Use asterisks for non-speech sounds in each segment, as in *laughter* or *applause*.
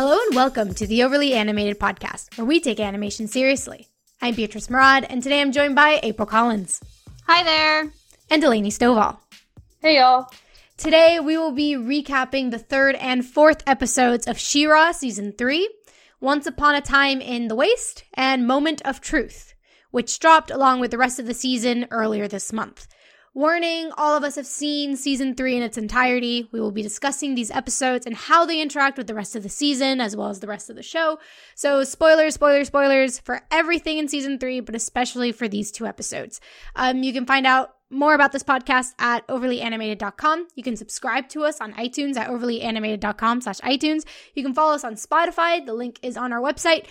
Hello and welcome to the Overly Animated Podcast, where we take animation seriously. I'm Beatrice Murad, and today I'm joined by April Collins. Hi there. And Delaney Stovall. Hey y'all. Today we will be recapping the third and fourth episodes of She-Ra Season 3, Once Upon a Time in the Waste, and Moment of Truth, which dropped along with the rest of the season earlier this month. Warning, all of us have seen season three in its entirety. We will be discussing these episodes and how they interact with the rest of the season as well as the rest of the show. So, spoilers, spoilers, spoilers for everything in season three, but especially for these two episodes. Um, you can find out more about this podcast at overlyanimated.com. You can subscribe to us on iTunes at overlyanimated.com slash iTunes. You can follow us on Spotify. The link is on our website.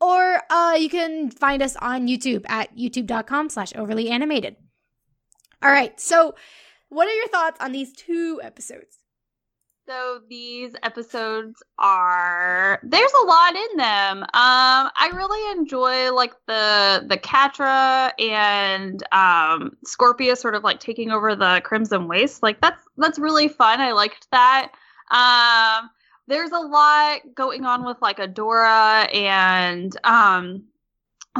Or uh, you can find us on YouTube at youtube.com slash overlyanimated. All right. So, what are your thoughts on these two episodes? So these episodes are there's a lot in them. Um I really enjoy like the the Catra and um Scorpia sort of like taking over the Crimson Waste. Like that's that's really fun. I liked that. Um there's a lot going on with like Adora and um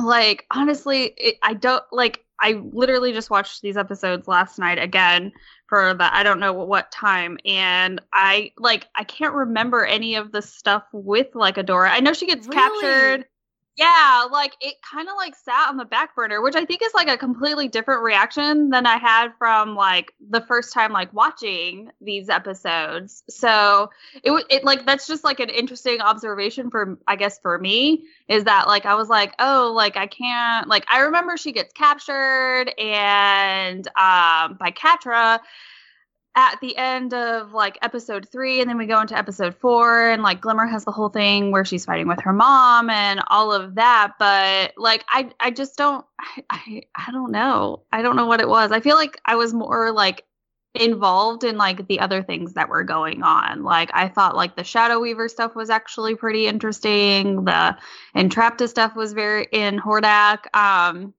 like honestly it, I don't like I literally just watched these episodes last night again for the I don't know what time and I like I can't remember any of the stuff with like Adora. I know she gets Really? captured. Yeah, like it kind of like sat on the back burner, which I think is like a completely different reaction than I had from like the first time like watching these episodes. So it it like that's just like an interesting observation for I guess for me is that like I was like, oh, like I can't like I remember she gets captured and um by Catra at the end of like episode three, and then we go into episode four, and like Glimmer has the whole thing where she's fighting with her mom and all of that. But like, I I just don't I I, don't know. I don't know what it was. I feel like I was more like involved in like the other things that were going on. Like I thought like the Shadow Weaver stuff was actually pretty interesting. The Entrapta stuff was very in Hordak. Um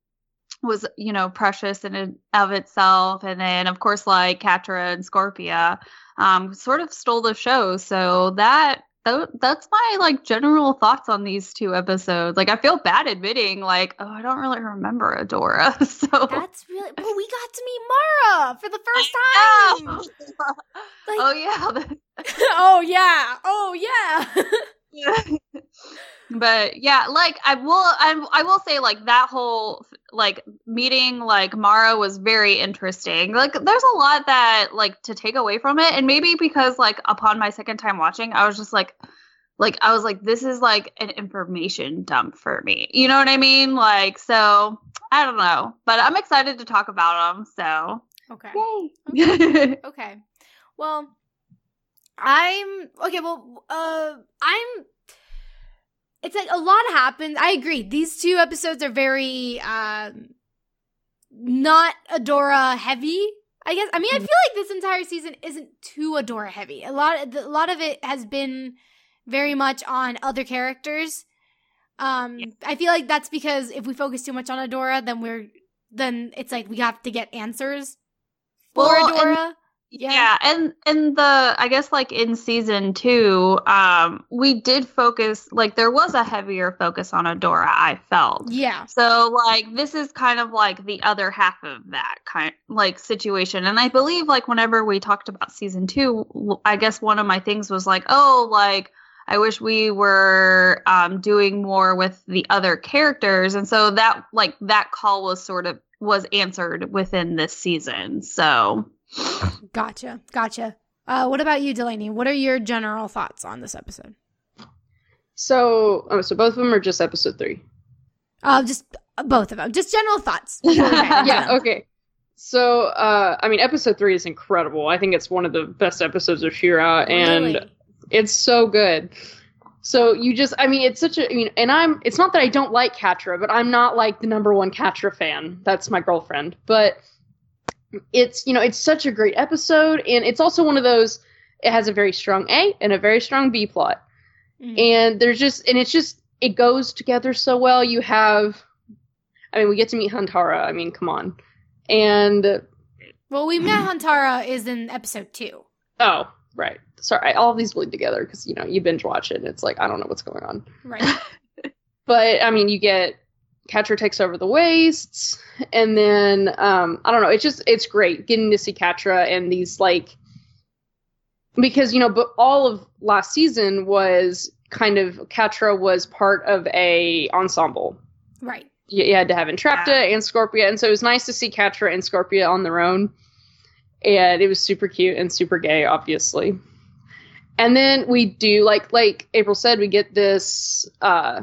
was you know precious in and of itself and then of course like Catra and Scorpia um sort of stole the show so that tho- that's my like general thoughts on these two episodes like I feel bad admitting like oh I don't really remember Adora *laughs* so That's really. Well, we got to meet Mara for the first time. *laughs* Like- *laughs* oh yeah oh yeah. Oh yeah. *laughs* but yeah like i will I, I will say like that whole like meeting like mara was very interesting. Like there's a lot that like to take away from it. And maybe because like upon my second time watching i was just like like i was like this is like an information dump for me. You know what i mean? Like so i don't know. But i'm excited to talk about them so. Okay. yay. *laughs* Okay. Well, I'm okay. Well, uh, I'm. It's like a lot happens. I agree. These two episodes are very um, not Adora heavy. I guess. I mean, I feel like this entire season isn't too Adora heavy. A lot. A lot of it has been very much on other characters. Um, Yeah. I feel like that's because if we focus too much on Adora, then we're then it's like we have to get answers for Well, Adora. Yeah. Yeah. and and the I guess like in season two, um, we did focus like there was a heavier focus on Adora. I felt Yeah. so like this is kind of like the other half of that kind like situation, and I believe like whenever we talked about season two, i guess one of my things was like, oh, like I wish we were um, doing more with the other characters, and so that like that call was sort of was answered within this season. So. Gotcha. Gotcha. Uh, what about you, Delaney? What are your general thoughts on this episode? So, oh, so both of them are just episode three. Uh, just uh, both of them. Just general thoughts. before we dive into yeah. Okay. So, uh, I mean, episode three is incredible. I think it's one of the best episodes of She-Ra, and Really? it's so good. So you just, I mean, it's such a, I mean, and I'm, it's not that I don't like Catra, but I'm not like the number one Catra fan. That's my girlfriend. But it's, you know, it's such a great episode, and it's also one of those. It has a very strong A and a very strong B plot, Mhm. and there's just, and it's just, it goes together so well. You have, I mean, we get to meet Huntara. I mean, come on, and Well, we met Huntara is in episode two. oh, right. Sorry, all of these bleed together because you know you binge watch it. and It's like I don't know what's going on. Right. *laughs* But I mean, you get Catra takes over the wastes, and then um, I don't know. It's just it's great getting to see Catra and these like because you know, but all of last season was kind of Catra was part of a ensemble. right. You, you had to have Entrapta and Scorpia, and so it was nice to see Catra and Scorpia on their own, and it was super cute and super gay, obviously. And then we do like like April said, we get this uh,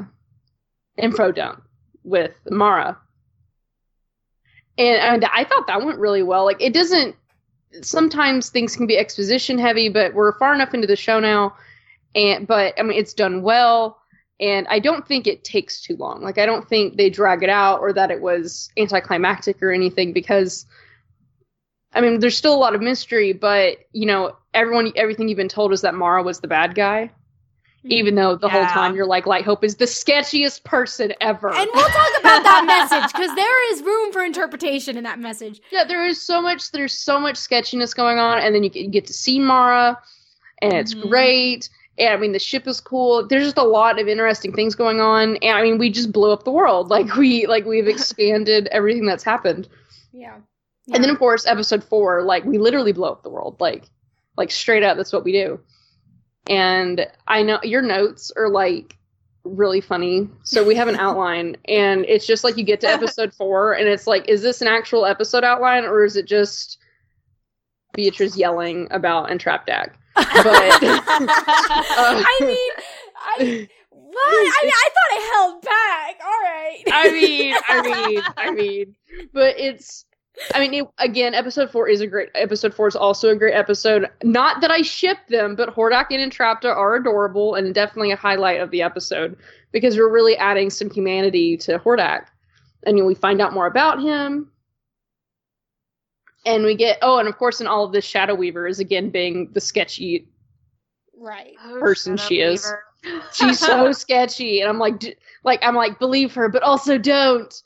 info dump with Mara, and, and I thought that went really well. Like it doesn't. Sometimes things can be exposition heavy, but we're far enough into the show now, and but I mean it's done well and I don't think it takes too long. Like I don't think they drag it out or that it was anticlimactic or anything because I mean there's still a lot of mystery, but you know everyone everything you've been told is that Mara was the bad guy, even though the whole time you're like Light Hope is the sketchiest person ever. And we'll talk about that *laughs* message because there is room for interpretation in that message. yeah, there is so much there's so much sketchiness going on, and then you get, to see Mara, and it's Mhm. great. And I mean, the ship is cool. There's just a lot of interesting things going on, and I mean, we just blew up the world. *laughs* Like we like we've *laughs* expanded everything that's happened. Yeah. And then of course, episode four, like we literally blow up the world. Like like straight up, that's what we do. And I know your notes are like really funny. So we have an *laughs* outline, and it's just like you get to episode four, and it's like, is this an actual episode outline, or is it just Beatrice yelling about Entrapdak? But *laughs* uh, I mean, I what? I mean, I thought I held back. All right. I mean, I mean, I mean, but it's. I mean, it, again, episode four is a great. Episode four is also a great episode. Not that I ship them, but Hordak and Entrapta are adorable and definitely a highlight of the episode because we're really adding some humanity to Hordak, and you know, we find out more about him. And we get oh, and of course, in all of this, Shadow Weaver is again being the sketchy right. Oh, person shut up, she is. She's so *laughs* sketchy and i'm like d- like i'm like believe her but also don't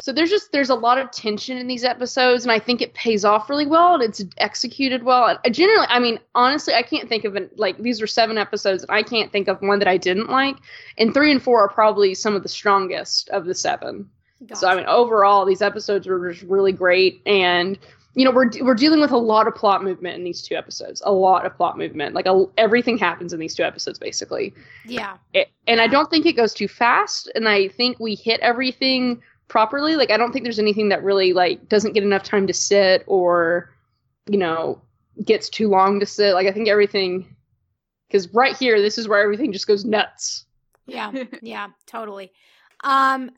so there's just there's a lot of tension in these episodes and i think it pays off really well and it's executed well and I generally i mean honestly i can't think of an like these are seven episodes and i can't think of one that i didn't like and three and four are probably some of the strongest of the seven so I mean, overall, these episodes were just really great, and you know, we're we're dealing with a lot of plot movement in these two episodes. A lot of plot movement, like a, everything happens in these two episodes, basically. yeah. It, and I don't think it goes too fast, and I think we hit everything properly. Like, I don't think there's anything that really like doesn't get enough time to sit, or you know, gets too long to sit. Like, I think everything, because right here, this is where everything just goes nuts. Yeah. *laughs* Yeah. Totally. Um,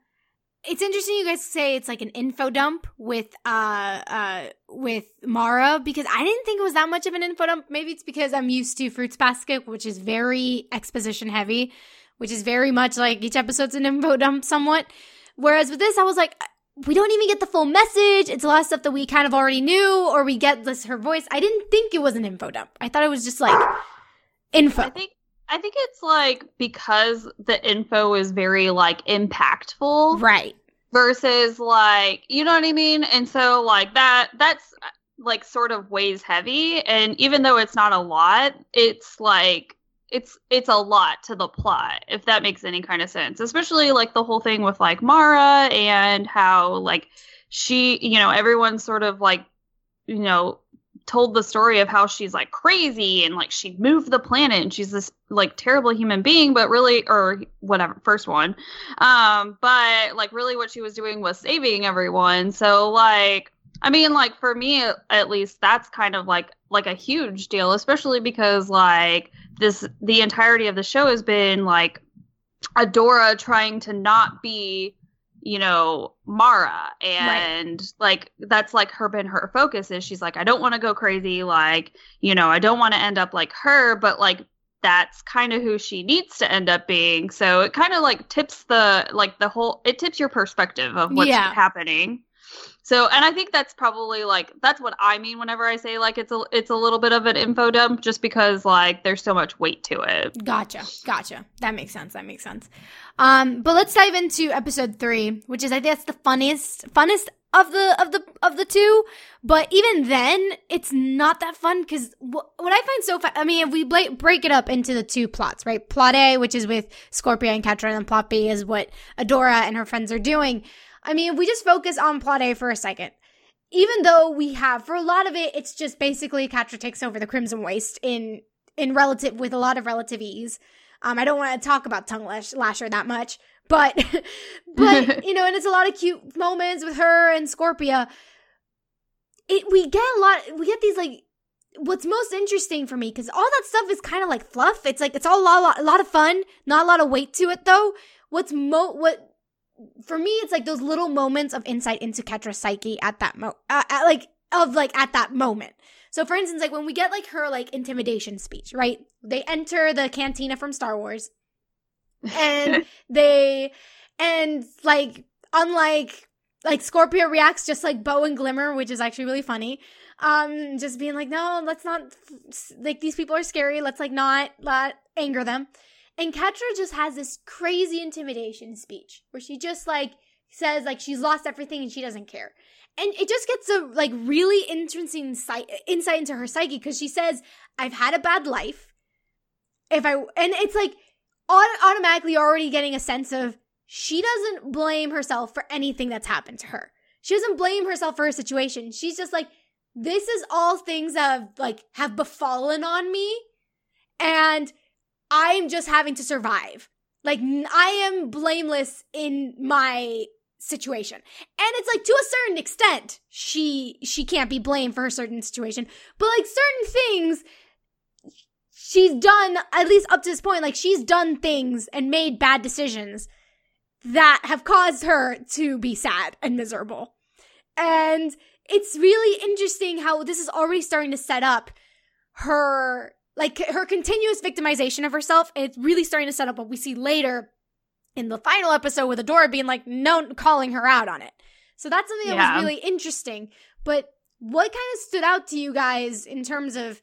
it's interesting you guys say it's like an info dump with uh uh with Mara because I didn't think it was that much of an info dump. Maybe it's because I'm used to Fruits Basket, which is very exposition heavy, which is very much like each episode's an info dump somewhat. Whereas with this, I was like, we don't even get the full message. It's a lot of stuff that we kind of already knew, or we get this her voice. I didn't think it was an info dump. I thought it was just like info. I think I think it's like because the info is very like impactful right. versus like you know what I mean? And so like that that's uh, like sort of weighs heavy and even though it's not a lot, it's like it's it's a lot to the plot if that makes any kind of sense. Especially like the whole thing with like Mara and how like she, you know, everyone sort of like you know told the story of how she's like crazy and like she moved the planet and she's this like terrible human being but really or whatever first one um but like really what she was doing was saving everyone so like i mean like for me at least that's kind of like like a huge deal especially because like this the entirety of the show has been like adora trying to not be you know mara. And like that's like her been her focus is she's like i don't want to go crazy like you know i don't want to end up like her but like that's kind of who she needs to end up being. So it kind of like tips the like the whole it tips your perspective of what's Yeah. happening so and i think that's probably like that's what i mean whenever i say like it's a it's a little bit of an info dump just because like there's so much weight to it Gotcha. Gotcha. That makes sense. That makes sense. Um, but let's dive into episode three, which is I think the funniest, funnest of the of the of the two. But even then, it's not that fun because what I find so fun, I mean, if we break it up into the two plots, right? Plot A, which is with Scorpia and Catra, and plot B is what Adora and her friends are doing. I mean, if we just focus on plot A for a second, even though we have, for a lot of it, it's just basically Catra takes over the Crimson Waste in, in relative, with a lot of relative ease. Um, I don't want to talk about Tongue Lash- Lasher that much, but, *laughs* but, *laughs* you know, and it's a lot of cute moments with her and Scorpia. It we get a lot we get these like what's most interesting for me because all that stuff is kind of like fluff. It's like it's all a lot, a lot of fun not a lot of weight to it though. What's mo what for me it's like those little moments of insight into Catra's psyche at that mo uh, at, like of like at that moment so for instance like when we get like her like intimidation speech right they enter the cantina from star wars and *laughs* they and like unlike like Scorpia reacts just like Bow and Glimmer, which is actually really funny. Um, just being like, no, let's not like these people are scary. Let's like not let anger them. And Catra just has this crazy intimidation speech where she just like says like she's lost everything and she doesn't care. And it just gets a like really interesting insight, insight into her psyche because she says, I've had a bad life. If I, and it's like automatically already getting a sense of she doesn't blame herself for anything that's happened to her. She doesn't blame herself for her situation. She's just like, this is all things that have like have befallen on me, and I'm just having to survive. Like I am blameless in my situation. And it's like to a certain extent, she she can't be blamed for her certain situation. But like certain things she's done at least up to this point like she's done things and made bad decisions that have caused her to be sad and miserable. And it's really interesting how this is already starting to set up her like her continuous victimization of herself it's really starting to set up what we see later in the final episode with Adora being like no calling her out on it. So that's something that yeah. was really interesting. But what kind of stood out to you guys in terms of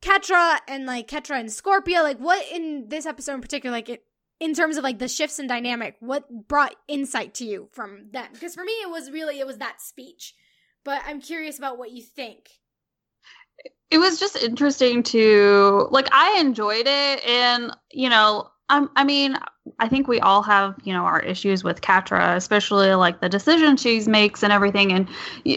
Catra and like Catra and Scorpia? Like what in this episode in particular, like it in terms of like the shifts in dynamic what brought insight to you from them because for me it was really it was that speech but i'm curious about what you think it was just interesting to like i enjoyed it and you know um, I mean, I think we all have, you know, our issues with Catra, especially like the decisions she makes and everything. And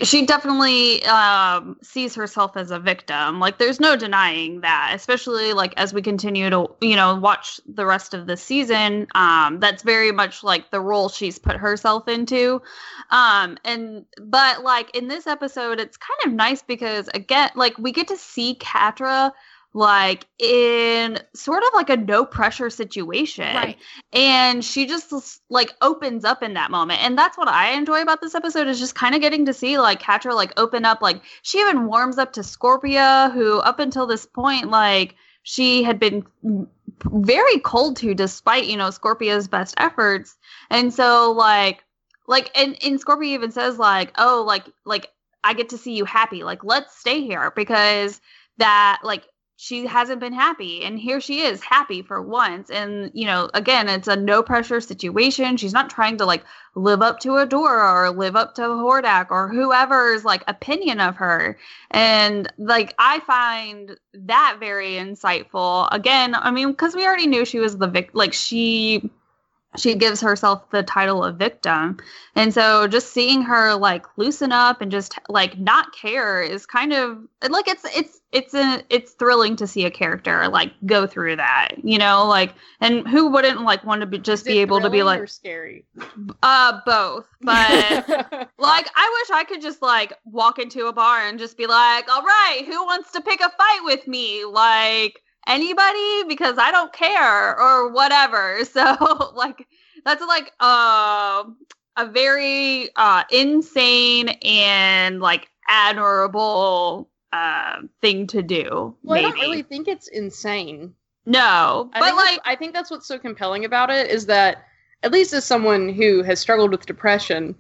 she definitely um, sees herself as a victim. Like, there's no denying that, especially like as we continue to, you know, watch the rest of the season. Um, that's very much like the role she's put herself into. Um, and, but like in this episode, it's kind of nice because, again, like we get to see Catra like in sort of like a no pressure situation. Right. And she just like opens up in that moment. And that's what I enjoy about this episode is just kind of getting to see like Catra like open up. Like she even warms up to Scorpia, who up until this point, like she had been very cold to despite, you know, Scorpia's best efforts. And so like like and, and Scorpia even says like, oh, like like I get to see you happy. Like let's stay here because that like she hasn't been happy and here she is happy for once. And you know again it's a no pressure situation. She's not trying to like live up to Adora or live up to Hordak or whoever's like opinion of her. And like I find that very insightful. Again I mean because we already knew she was the vic like she she gives herself the title of victim. And so just seeing her like loosen up and just like not care is kind of like it's it's it's a it's thrilling to see a character like go through that, you know, like and who wouldn't like want to be just be able to be like scary. Uh both. But *laughs* like I wish I could just like walk into a bar and just be like, "All right, who wants to pick a fight with me?" Like anybody because I don't care or whatever. *laughs* So like that's like uh, a very uh, insane and like admirable uh, thing to do. Well, maybe. I don't really think it's insane. No, I but like I think that's what's so compelling about it is that at least as someone who has struggled with depression,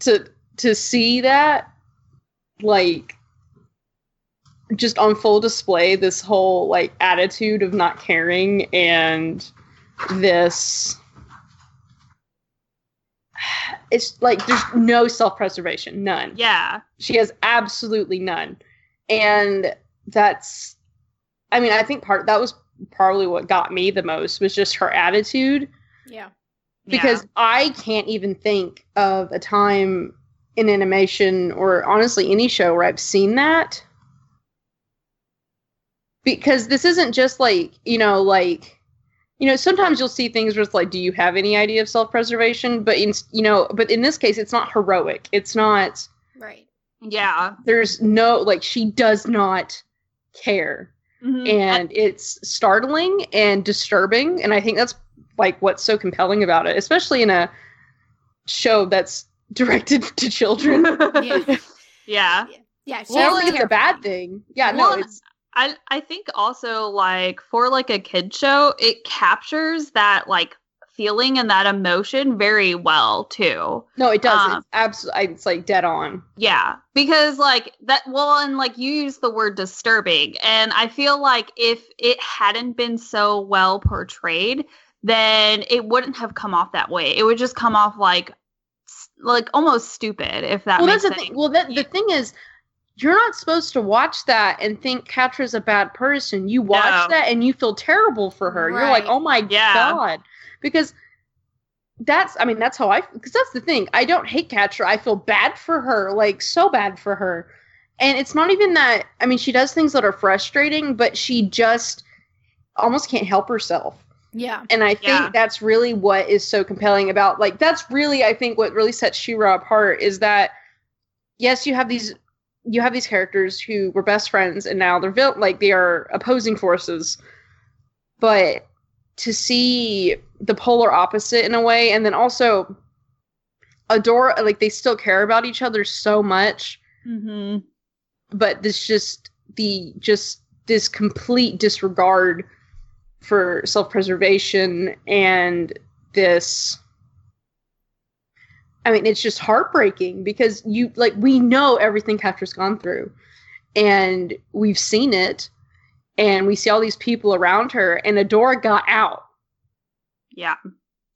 to to see that like just on full display this whole like attitude of not caring and this it's like there's no self-preservation, none. Yeah. She has absolutely none. And that's I mean, I think part that was probably what got me the most was just her attitude Yeah. because I can't even think of a time in animation or honestly any show where I've seen that. Because this isn't just like, you know, like you know, sometimes you'll see things where it's like, do you have any idea of self-preservation? But in you know, but in this case it's not heroic. It's not Right. yeah. there's no like she does not care Mhm. and it's startling and disturbing and i think that's like what's so compelling about it especially in a show that's directed *laughs* to children *laughs* Yeah. yeah. Yeah. She i don't has think it's a bad thing yeah no it's I I think also like for like a kid show, it captures that like feeling and that emotion very well too. no it does um, it's absolutely it's like dead on Yeah, because like that well and like you use the word disturbing and I feel like if it hadn't been so well portrayed, then it wouldn't have come off that way. It would just come off like like almost stupid if that well that's the thing well that the thing is you're not supposed to watch that and think Catra's a bad person. You watch No. that and you feel terrible for her. You're like, oh my Yeah. god, because that's I mean that's how I because that's the thing. I don't hate Catra. I feel bad for her, like so bad for her. And it's not even that. I mean, she does things that are frustrating, but she just almost can't help herself. Yeah. And I think Yeah. that's really what is so compelling about like that's really I think what really sets She-Ra apart is that yes, you have these you have these characters who were best friends and now they're vil- like they are opposing forces. But to see the polar opposite in a way and then also adore like they still care about each other so much Mhm. but this just the just this complete disregard for self-preservation and this I mean it's just heartbreaking because you like we know everything Catra's gone through and we've seen it and we see all these people around her and Adora got out Yeah.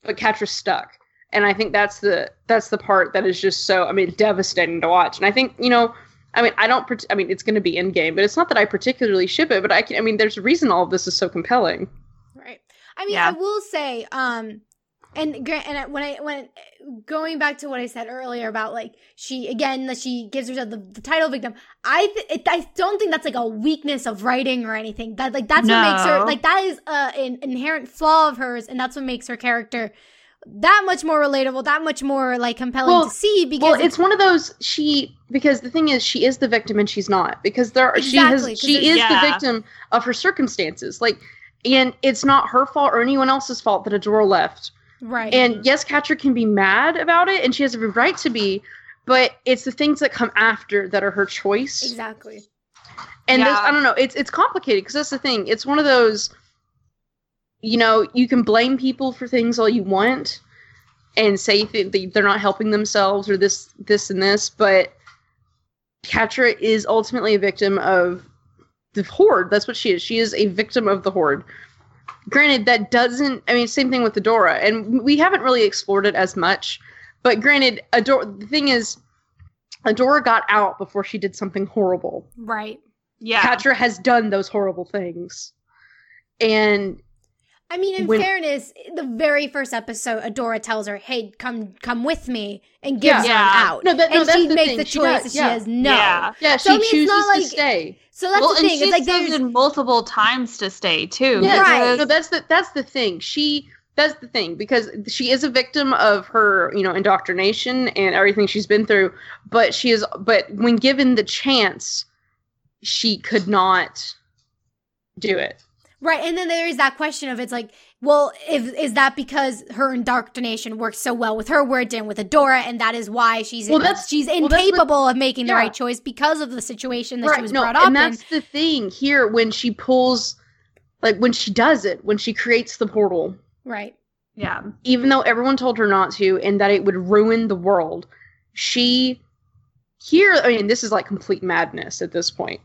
but Catra's stuck. And I think that's the that's the part that is just so I mean devastating to watch. And I think you know, I mean I don't part- I mean it's going to be in game, but it's not that I particularly ship it. But I can I mean there's a reason all of this is so compelling. Right. I mean, Yeah. I will say, um, and grant and when I when going back to what I said earlier about like she again that she gives herself the, the title victim. I th- it, I don't think that's like a weakness of writing or anything. That like that's what makes her like that is uh, an inherent flaw of hers, and that's what makes her character that much more relatable, that much more like compelling Well- to see. Because Well, it's one of those she because the thing is she is the victim and she's not because there Exactly, she has 'cause she is Yeah. the victim of her circumstances. Like and it's not her fault or anyone else's fault that Adora left. Right. And yes, Catra can be mad about it, and she has every right to be, but it's the things that come after that are her choice. exactly. And this, I don't know, it's it's complicated because that's the thing. It's one of those, you know, you can blame people for things all you want, and say th- that they're not helping themselves or this, this, and this, but Catra is ultimately a victim of the horde. That's what she is. She is a victim of the horde. Granted, that doesn't. I mean, same thing with Adora, and we haven't really explored it as much. But granted, Adora. The thing is, Adora got out before she did something horrible. Right. Yeah. catra has done those horrible things. And I mean, in When- fairness, the very first episode, Adora tells her, "Hey, come, come with me," and gives Yeah. her an out. No, that- no, and that's she the makes thing. the She choice does, that yeah. she has no. Yeah. yeah, So, I she mean, chooses not to like- stay. So that's well, the and thing. she It's like says there's in multiple times to stay too. Yeah, Right. No, that's the that's the thing. She that's the thing because she is a victim of her, you know, indoctrination and everything she's been through. But she is, but when given the chance, she could not do it. Right, and then there is that question of it's like, well, if is that because her indoctrination works so well with her, where it didn't with Adora, and that is why she's Well, that's- she's well, that's what- incapable of making the yeah. right choice because of the situation that she was no, brought up and in. that's the thing here when she pulls, like when she does it, when she creates the portal. Right. Yeah. even though everyone told her not to and that it would ruin the world she here i mean this is like complete madness at this point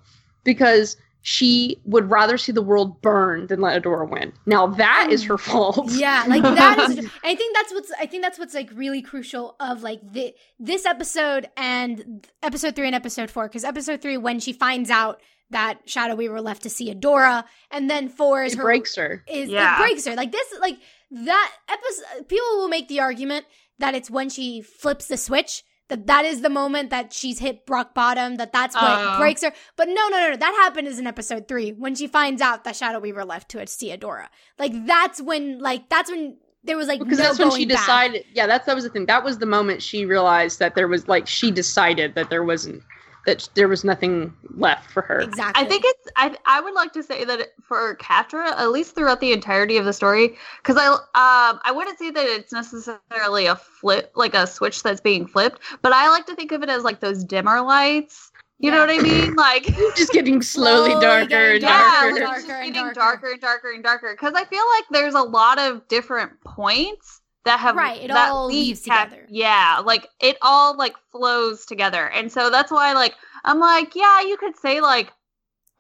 because she would rather see the world burn than let Adora win. Now that is um, her fault. Yeah, like that is. *laughs* I think that's what's. I think that's what's like really crucial of like the this episode and episode three and episode four because episode three when she finds out that Shadow Weaver left to see Adora, and then four is it her breaks her. is Yeah. it breaks her like this like that episode. People will make the argument that it's when she flips the switch. That that is the moment that she's hit rock bottom. That that's what Oh. breaks her. But no, no, no, no. That happened is in episode three when she finds out that Shadow Weaver left to see Adora. Like that's when, like that's when there was like Because no that's when she going back. decided. Yeah, that's that was the thing. That was the moment she realized that there was like she decided that there wasn't that there was nothing left for her. Exactly. I think it's I I would like to say that for Catra, at least throughout the entirety of the story, because I um I wouldn't say that it's necessarily a flip like a switch that's being flipped, but I like to think of it as like those dimmer lights. You know what I mean? *laughs* Like Just getting slowly Slowly darker getting and darker. yeah, darker. like, darker just and getting darker. darker and darker and darker. Because I feel like there's a lot of different points that have Right, it that all lead weaves Kat- together. Yeah, like it all like flows together, and so that's why like I'm like, yeah, you could say like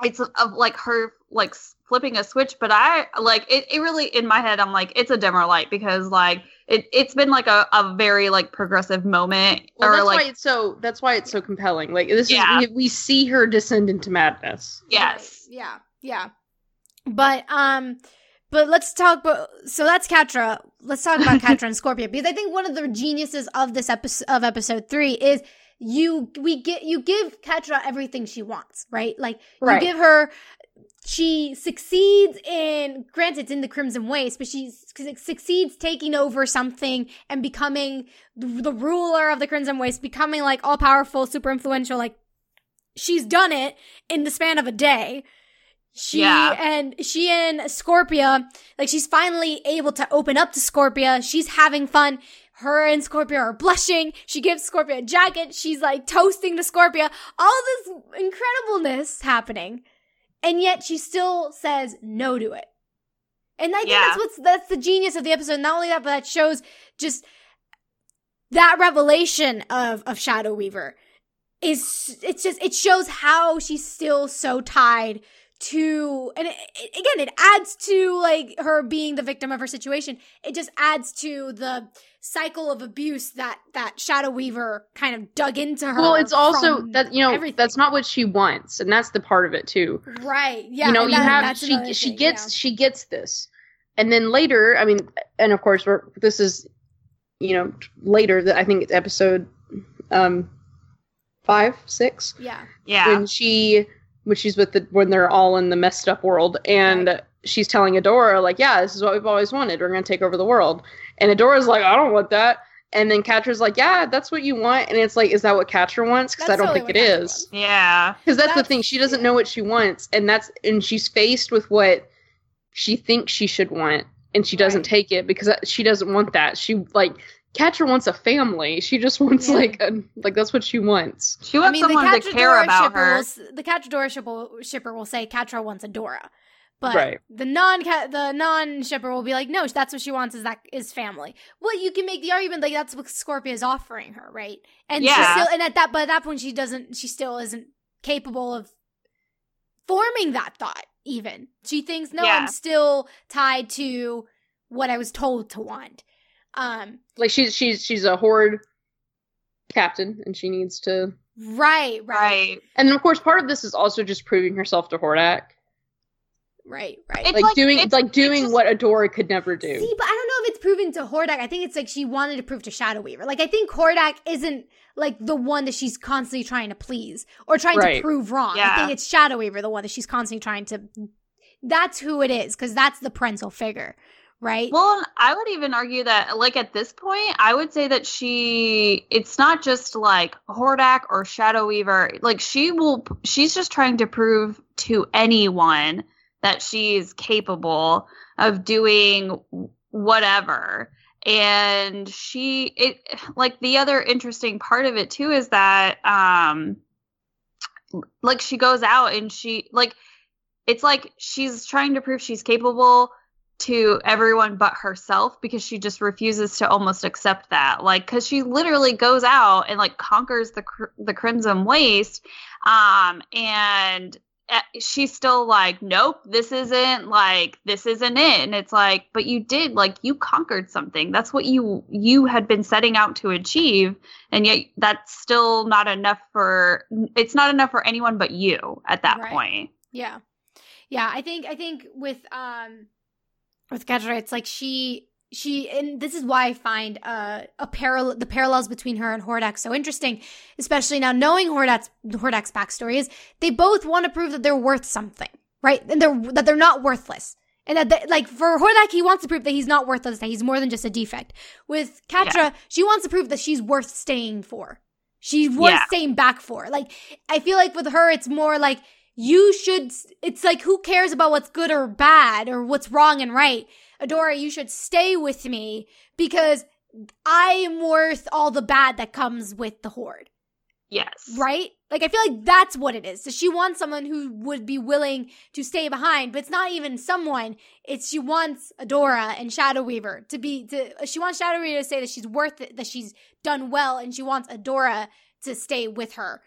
it's of like her like flipping a switch, but I like it. It really in my head, I'm like, it's a dimmer light because like it it's been like a, a very like progressive moment Well, or that's like why it's so. That's why it's so compelling. Like this Yeah. is we, we see her descend into madness. yes, Right. Yeah. Yeah. But um but let's talk about so that's Catra. Let's talk about *laughs* Catra and Scorpia because I think one of the geniuses of this episode of episode 3 is you we get you give Catra everything she wants, right? Like Right. you give her she succeeds in granted it's in the crimson waste but she succeeds taking over something and becoming the ruler of the crimson waste becoming like all powerful super influential like she's done it in the span of a day she Yeah. and she and Scorpia like she's finally able to open up to Scorpia she's having fun her and Scorpia are blushing. She gives Scorpia a jacket. She's like toasting to Scorpia. All this incredibleness happening. And yet she still says no to it. And I think Yeah. that's what's that's the genius of the episode. Not only that, but that shows just that revelation of of Shadow Weaver is it's just it shows how she's still so tied to and it, it- again it adds to like her being the victim of her situation it just adds to the cycle of abuse that that shadow weaver kind of dug into her Well, it's also that you know everything. that's not what she wants, and that's the part of it too. right yeah you know, and you that- have she another she thing, gets yeah. she gets this, and then later, I mean, and of course, we're this is, you know, later that I think it's episode, um, five six yeah yeah, when she when she's with the when they're all in the messed up world. And she's telling Adora like yeah this is what we've always wanted. We're gonna take over the world. And Adora's like I don't want that. And then Catra's like yeah that's what you want. And it's like is that what Catra wants? Because I don't think it what is. wants. yeah, because that's, the thing she doesn't yeah. know what she wants. And that's and she's faced with what she thinks she should want. And she doesn't Right. take it because she doesn't want that. She like Catra wants a family she just wants Yeah. like a like that's what she wants she wants someone to care about her. will, s- the Catradora shipper, shipper will say Catra wants a Dora, But Right. the non the non shipper will be like, no, that's what she wants is that is family. Well, you can make the argument like that's what Scorpia is offering her, right? And she Yeah. still and at that but at that point she doesn't she still isn't capable of forming that thought even. She thinks, no, Yeah. I'm still tied to what I was told to want. Um like she's she's she's a horde captain and she needs to right, right, Right. and of course part of this is also just proving herself to hordak right, right. It's like, like- doing it's- like it's doing just- what adora could never do See, but I don't know if it's proven to Hordak. I think it's like she wanted to prove to Shadow Weaver. Like I think Hordak isn't like the one that she's constantly trying to please or trying to prove wrong. I think it's Shadow Weaver the one that she's constantly trying to. That's who it is because that's the parental figure, right? Well, I would even argue that, like, at this point, I would say that she, it's not just like Hordak or Shadow Weaver. Like, she will, she's just trying to prove to anyone that she's capable of doing whatever. And she, it, like, the other interesting part of it, too, is that, um, like, she goes out and she, like, it's like she's trying to prove she's capable to everyone but herself because she just refuses to almost accept that like cuz she literally goes out and like conquers the cr- the crimson waste um and eh, she's still like, nope, this isn't like this isn't it. And it's like, but you did like you conquered something. That's what you you had been setting out to achieve, and yet that's still not enough for it's not enough for anyone but you at that Right. point. Yeah. Yeah, I think I think with um with Catra, it's like she she and this is why I find uh a parallel the parallels between her and Hordak so interesting, especially now knowing Hordak's Hordak's backstory is they both want to prove that they're worth something, right? And they're that they're not worthless. And that, they, like, for Hordak, he wants to prove that he's not worthless, that he's more than just a defect. With Katra, she wants to prove that she's worth staying for. She's worth Yeah. staying back for. Like, I feel like with her, it's more like, you should it's like who cares about what's good or bad or what's wrong and right? Adora you should stay with me because i am worth all the bad that comes with the horde Yes. right? Like i feel like that's what it is. So she wants someone who would be willing to stay behind but it's not even someone. It's she wants adora and shadow weaver to be to she wants shadow weaver to say that she's worth it that she's done well and she wants adora to stay with her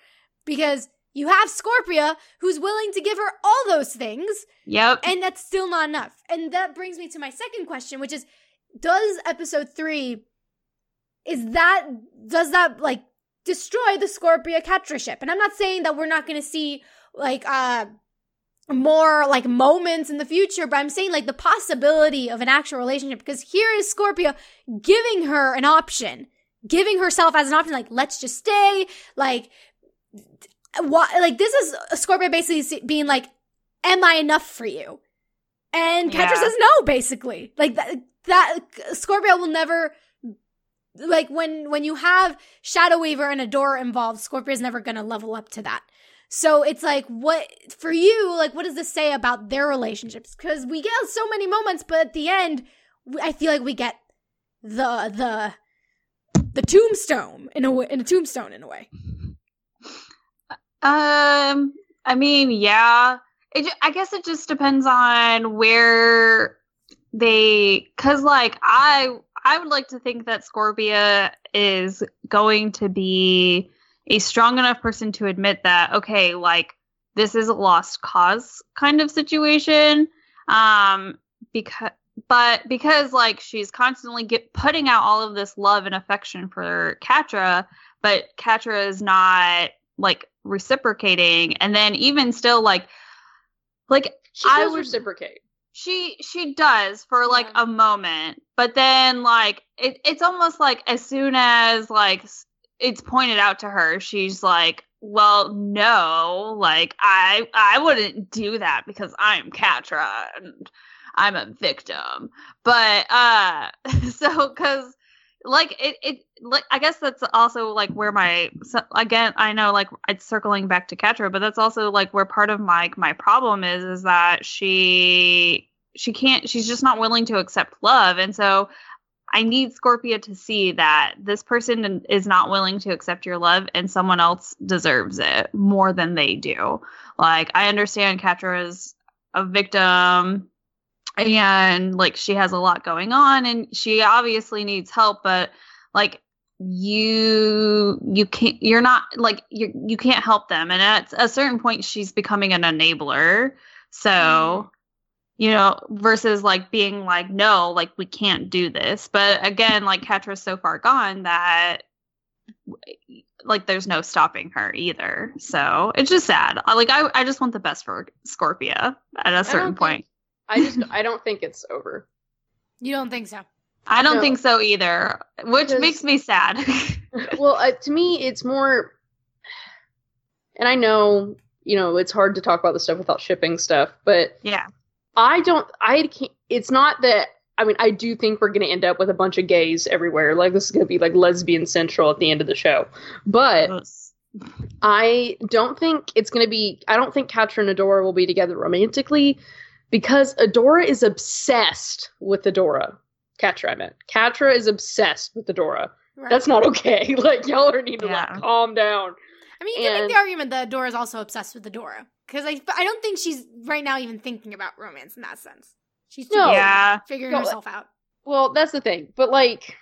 because you have Scorpia who's willing to give her all those things, Yep. and that's still not enough. And that brings me to my second question, which is does episode 3 is that does that like destroy the Scorpia Catra ship? And I'm not saying that we're not going to see like uh more like moments in the future, but I'm saying like the possibility of an actual relationship because here is Scorpia giving her an option, giving herself as an option, like let's just stay, like what, like this is Scorpia basically being like, "Am I enough for you?" And Catra Yeah. says no, basically, like that. That Scorpia will never. Like when when you have Shadow Weaver and Adora involved, Scorpia's never gonna level up to that. So it's like, what for you? Like, what does this say about their relationships? Because we get so many moments, but at the end, I feel like we get the the the tombstone in a in a tombstone in a way. Mm-hmm. Um, I mean, yeah. It, I guess it just depends on where they, cause like I, I would like to think that Scorpia is going to be a strong enough person to admit that, okay, like this is a lost cause kind of situation. Um, because, but because like she's constantly get putting out all of this love and affection for Catra, but Catra is not like reciprocating and then even still like like She I does would- reciprocate. she she does for like Yeah. a moment but then like it, it's almost like as soon as like it's pointed out to her she's like well no like i i wouldn't do that because i'm catra and i'm a victim but uh *laughs* so because like it it like i guess that's also like where my so, again i know like it's circling back to Catra, but that's also like where part of my my problem is is that she she can't she's just not willing to accept love. And so i need scorpia to see that this person is not willing to accept your love and someone else deserves it more than they do. Like i understand Catra is a victim and like she has a lot going on and she obviously needs help but like you you can't you're not like you you can't help them and at a certain point she's becoming an enabler. So mm-hmm. you know versus like being like no like we can't do this. But again like Catra's so far gone that like there's no stopping her either. So it's just sad. Like I, I just want the best for scorpia at a certain think- point I just *laughs* I don't think it's over. You don't think so? I don't No. think so either, which Because- makes me sad. *laughs* *laughs* well, uh, to me, it's more. And I know, you know, it's hard to talk about the stuff without shipping stuff, but yeah. I don't. I can't. It's not that. I mean, I do think we're going to end up with a bunch of gays everywhere. Like this is going to be like lesbian central at the end of the show. But I don't think it's going to be. I don't think Catra and Adora will be together romantically because Adora is obsessed with Adora. Catra, I meant. Catra is obsessed with Adora. Right. That's not okay. *laughs* Like y'all are need to Yeah. like calm down. I mean, you can make the argument that Adora is also obsessed with Adora because I I don't think she's right now even thinking about romance in that sense. She's too No. Yeah. figuring No, herself out. Well, that's the thing. But like,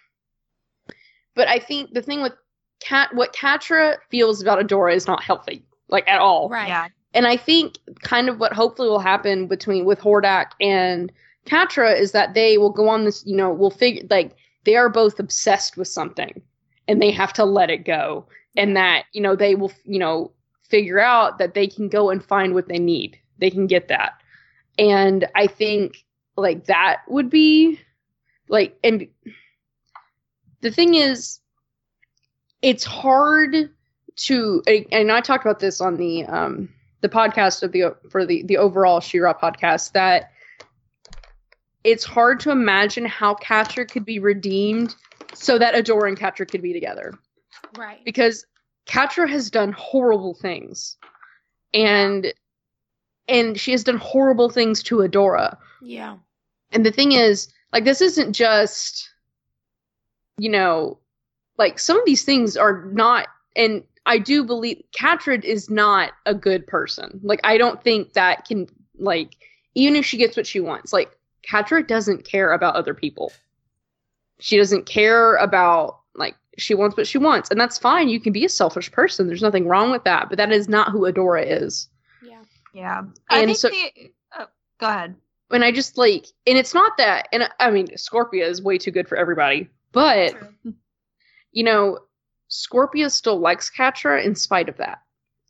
but I think the thing with Kat, what Catra feels about Adora is not healthy, like at all. Right. Yeah. And I think kind of what hopefully will happen between with Hordak and Catra is that they will go on this, you know, will figure like they are both obsessed with something and they have to let it go. And that, you know, they will, you know, figure out that they can go and find what they need. They can get that. And I think like that would be like and the thing is it's hard to and I talked about this on the um the podcast of the for the the overall She-Ra podcast that it's hard to imagine how Catra could be redeemed so that Adora and Catra could be together. Right. Because Catra has done horrible things. And and she has done horrible things to Adora. Yeah. And the thing is, like this isn't just you know, like some of these things are not and I do believe Catra is not a good person. Like I don't think that can like even if she gets what she wants, like Catra doesn't care about other people. She doesn't care about like she wants what she wants, and that's fine. You can be a selfish person. There's nothing wrong with that, but that is not who Adora is. Yeah. Yeah. I And think so- the, oh, go ahead. And I just like, and it's not that, and I mean, Scorpia is way too good for everybody, but you know, Scorpia still likes Catra in spite of that.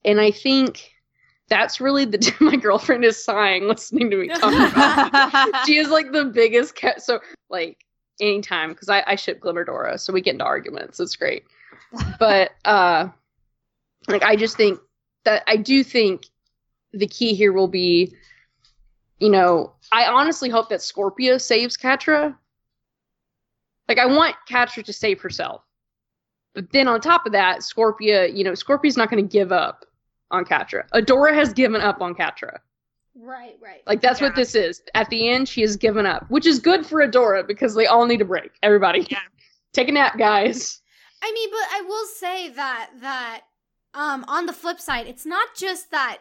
And I think that's really the *laughs* my girlfriend is sighing listening to me talk about she is like the biggest cat. So like anytime because I, I ship Glimmerdora, so we get into arguments. It's great, but uh, like I just think that I do think the key here will be, you know, I honestly hope that Scorpia saves Catra. Like I want Catra to save herself, but then on top of that, Scorpia, you know, Scorpia's not going to give up on Catra. Adora has given up on Catra. Right, right. Like that's Yeah. what this is. At the end, she has given up, which is good for Adora because they all need a break. Everybody, Yeah. *laughs* take a nap, guys. I mean, but I will say that that um on the flip side, it's not just that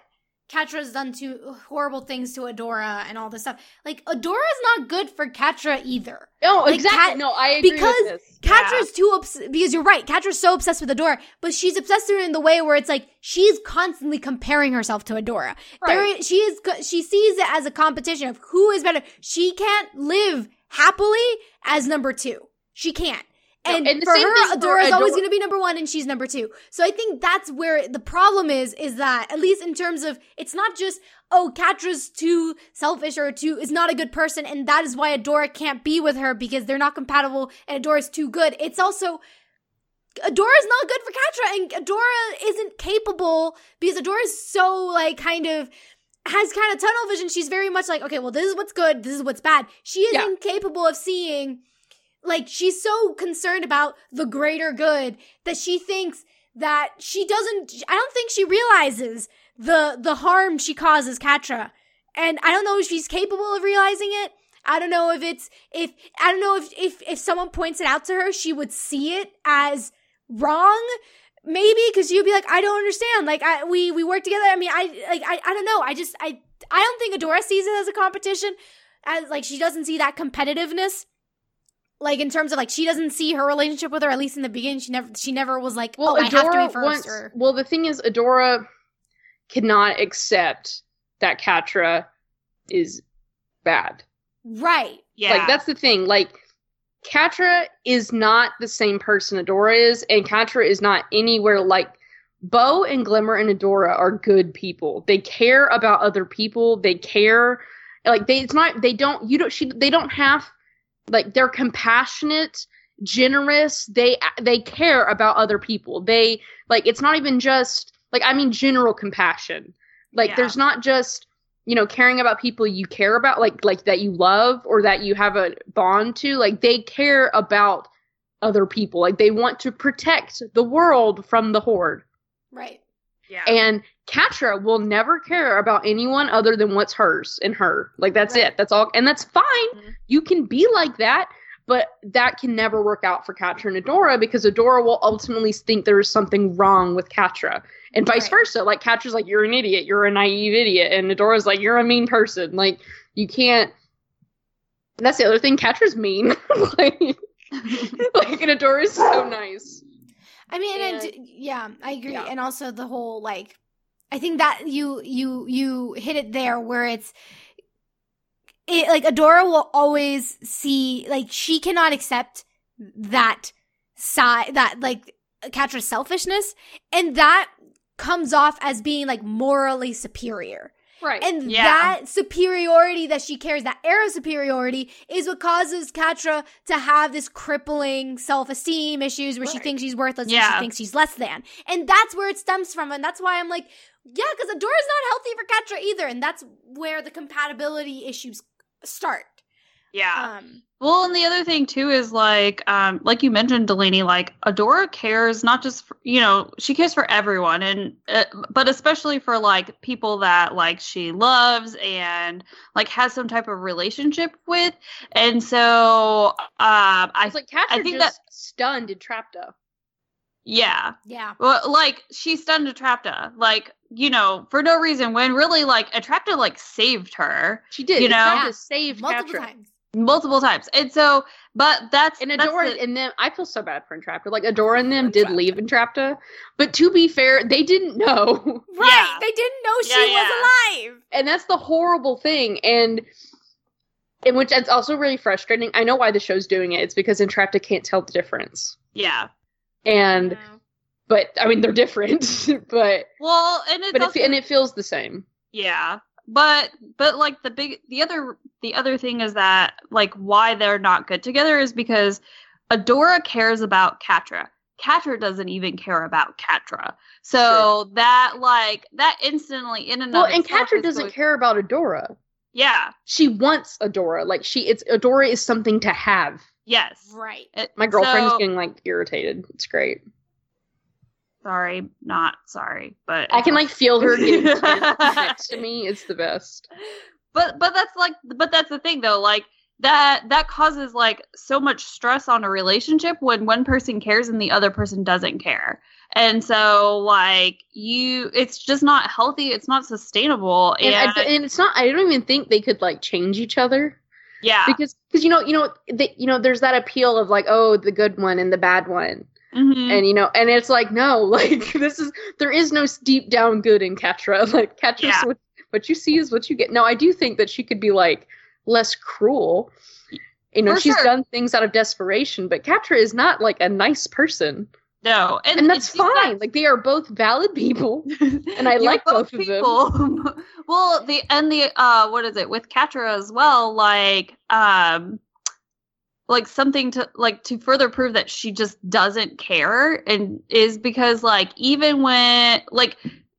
Catra's done two horrible things to Adora and all this stuff. Like Adora's not good for Catra either. No, Like, exactly. Cat- no, I agree because with this. Catra's too obs- because you're right. Catra's so obsessed with Adora, but she's obsessed with her in the way where it's like she's constantly comparing herself to Adora. Right. There, she is. She sees it as a competition of who is better. She can't live happily as number two. She can't. No, And, and for her, Adora's always going to be number one, and she's number two. So I think that's where the problem is. Is that at least in terms of it's not just oh Catra's too selfish or too is not a good person, and that is why Adora can't be with her because they're not compatible, and Adora's too good. It's also Adora's not good for Catra, and Adora isn't capable because Adora is so like kind of has kind of tunnel vision. She's very much like, okay, well, this is what's good, this is what's bad. She is Yeah. incapable of seeing, like, she's so concerned about the greater good that she thinks that she doesn't. I don't think she realizes the the harm she causes Catra. and I don't know if she's capable of realizing it. I don't know if it's if I don't know if if if someone points it out to her, she would see it as wrong maybe because you'd be like i don't understand like i we we work together i mean i like I, I don't know i just i i don't think adora sees it as a competition as like she doesn't see that competitiveness like in terms of like she doesn't see her relationship with her at least in the beginning she never she never was like Well, oh i have to Adora be first wants. or Well, the thing is, Adora cannot accept that catra is bad. right Yeah. Like that's the thing. Like catra is not the same person Adora is, and catra is not anywhere like Bow and Glimmer and Adora are good people. They care about other people. They care like they it's not they don't you don't she they don't have like they're compassionate, generous. They they care about other people. They like it's not even just like I mean general compassion. Like Yeah. there's not just you know caring about people you care about like like that you love or that you have a bond to like they care about other people like they want to protect the world from the horde right yeah. and Catra will never care about anyone other than what's hers and her like that's Right. it that's all and that's fine Mhm. you can be like that but that can never work out for Catra and Adora because Adora will ultimately think there is something wrong with Catra. and vice Right. versa. Like Catra's like, you're an idiot, you're a naive idiot, and Adora's like, you're a mean person. Like you can't. That's the other thing. Catra's mean. *laughs* like, *laughs* like and Adora's so nice. I mean, and, And- yeah, I agree. Yeah. And also the whole like I think that you you you hit it there where it's it like Adora will always see like she cannot accept that side that like Catra's selfishness and that comes off as being like morally superior. Right. And Yeah. that superiority that she carries, that air of superiority, is what causes Catra to have this crippling self esteem issues where she thinks she's worthless and Yeah. she thinks she's less than. And that's where it stems from. And that's why I'm like, yeah, because Adora's not healthy for Catra either. And that's where the compatibility issues start. Yeah. Um, Well, and the other thing too is like, um, like you mentioned, Delaney, like Adora cares not just for, you know she cares for everyone, and uh, but especially for like people that like she loves and like has some type of relationship with, and so um, I like Catra I think just stunned and trapped her. Yeah, yeah. well, like she stunned Entrapta, like you know for no reason when really like Entrapta like saved her She did. You know? Catra Yeah. saved Multiple Catra. times. multiple times, and so but that's And that's Adora the- and them, I feel so bad for Entrapta. Like Adora and them did leave Entrapta, but to be fair, they didn't know, *laughs* Right. Yeah. They didn't know she Yeah, was alive. and that's the horrible thing. And in which it's also really frustrating. I know why the show's doing it. It's because Entrapta can't tell the difference. yeah. And but I mean they're different, *laughs* but Well, and it's but it, and it feels the same. Yeah. But but like the big the other the other thing is that like why they're not good together is because Adora cares about Catra. Catra doesn't even care about Catra. So that like that instantly in and Well, and Catra doesn't going- care about Adora. Yeah. She wants Adora. Like she, it's Adora is something to have. Yes. Right. It- My girlfriend is so- getting like irritated. It's great. sorry, not sorry, but I can like feel her getting *laughs* next to me. It's the best. but but that's like but that's the thing though like that that causes like so much stress on a relationship when one person cares and the other person doesn't care and so like you it's just not healthy it's not sustainable and, And, I, and it's not. I don't even think they could like change each other yeah because because you know you know they, you know there's that appeal of like oh the good one and the bad one Mhm. and you know and it's like no *laughs* like this is there is no deep down good in Catra *laughs* like Catra's Yeah. what what you see is what you get. Now I do think that she could be like less cruel. You know, For she's sure. done things out of desperation, but Catra is not like a nice person. No and, And that's fine. Like they are both valid people. *laughs* And I like both of them. people. *laughs* well, the and the uh, what is it with Catra as well? Like, um, like something to like to further prove that she just doesn't care, and is because like even when like,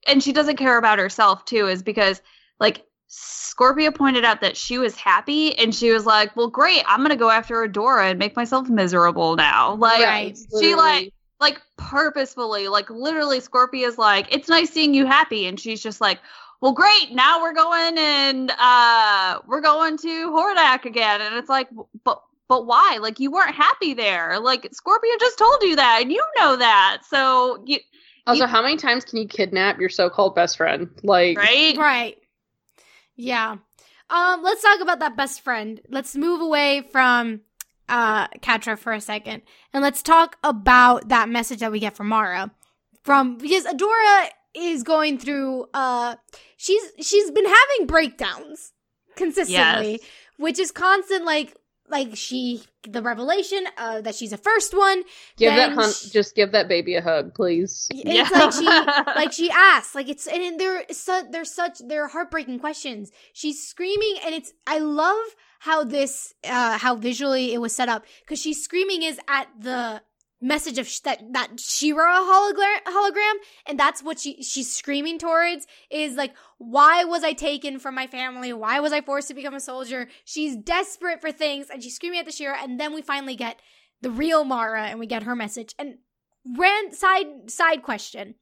and she doesn't care about herself too, is because like. Scorpia pointed out that she was happy and she was like, Well, great, I'm gonna go after Adora and make myself miserable now. Like Right. she like like purposefully, like literally Scorpia's like, it's nice seeing you happy. And she's just like, well, great. Now we're going and uh we're going to Hordak again. And it's like, but but why? Like you weren't happy there. Like Scorpia just told you that and you know that. So you Also, you- how many times can you kidnap your so-called best friend? Like, right? Right. Yeah. Um, let's talk about that best friend. Let's move away from uh Catra for a second. And let's talk about that message that we get from Mara. From because Adora is going through uh she's she's been having breakdowns consistently, Yes. which is constant like like she the revelation uh that she's a first one. give that hun- sh- just give that baby a hug, please. It's like she *laughs* like she asks like it's and they're su- they're such they're heartbreaking questions she's screaming and it's i love how this uh how visually it was set up because she's screaming is at the message of sh- that that She-Ra hologram hologram and that's what she she's screaming towards is like why was i taken from my family? Why was i forced to become a soldier? She's desperate for things and she's screaming at the She-Ra and then we finally get the real mara and we get her message. And ran side side question.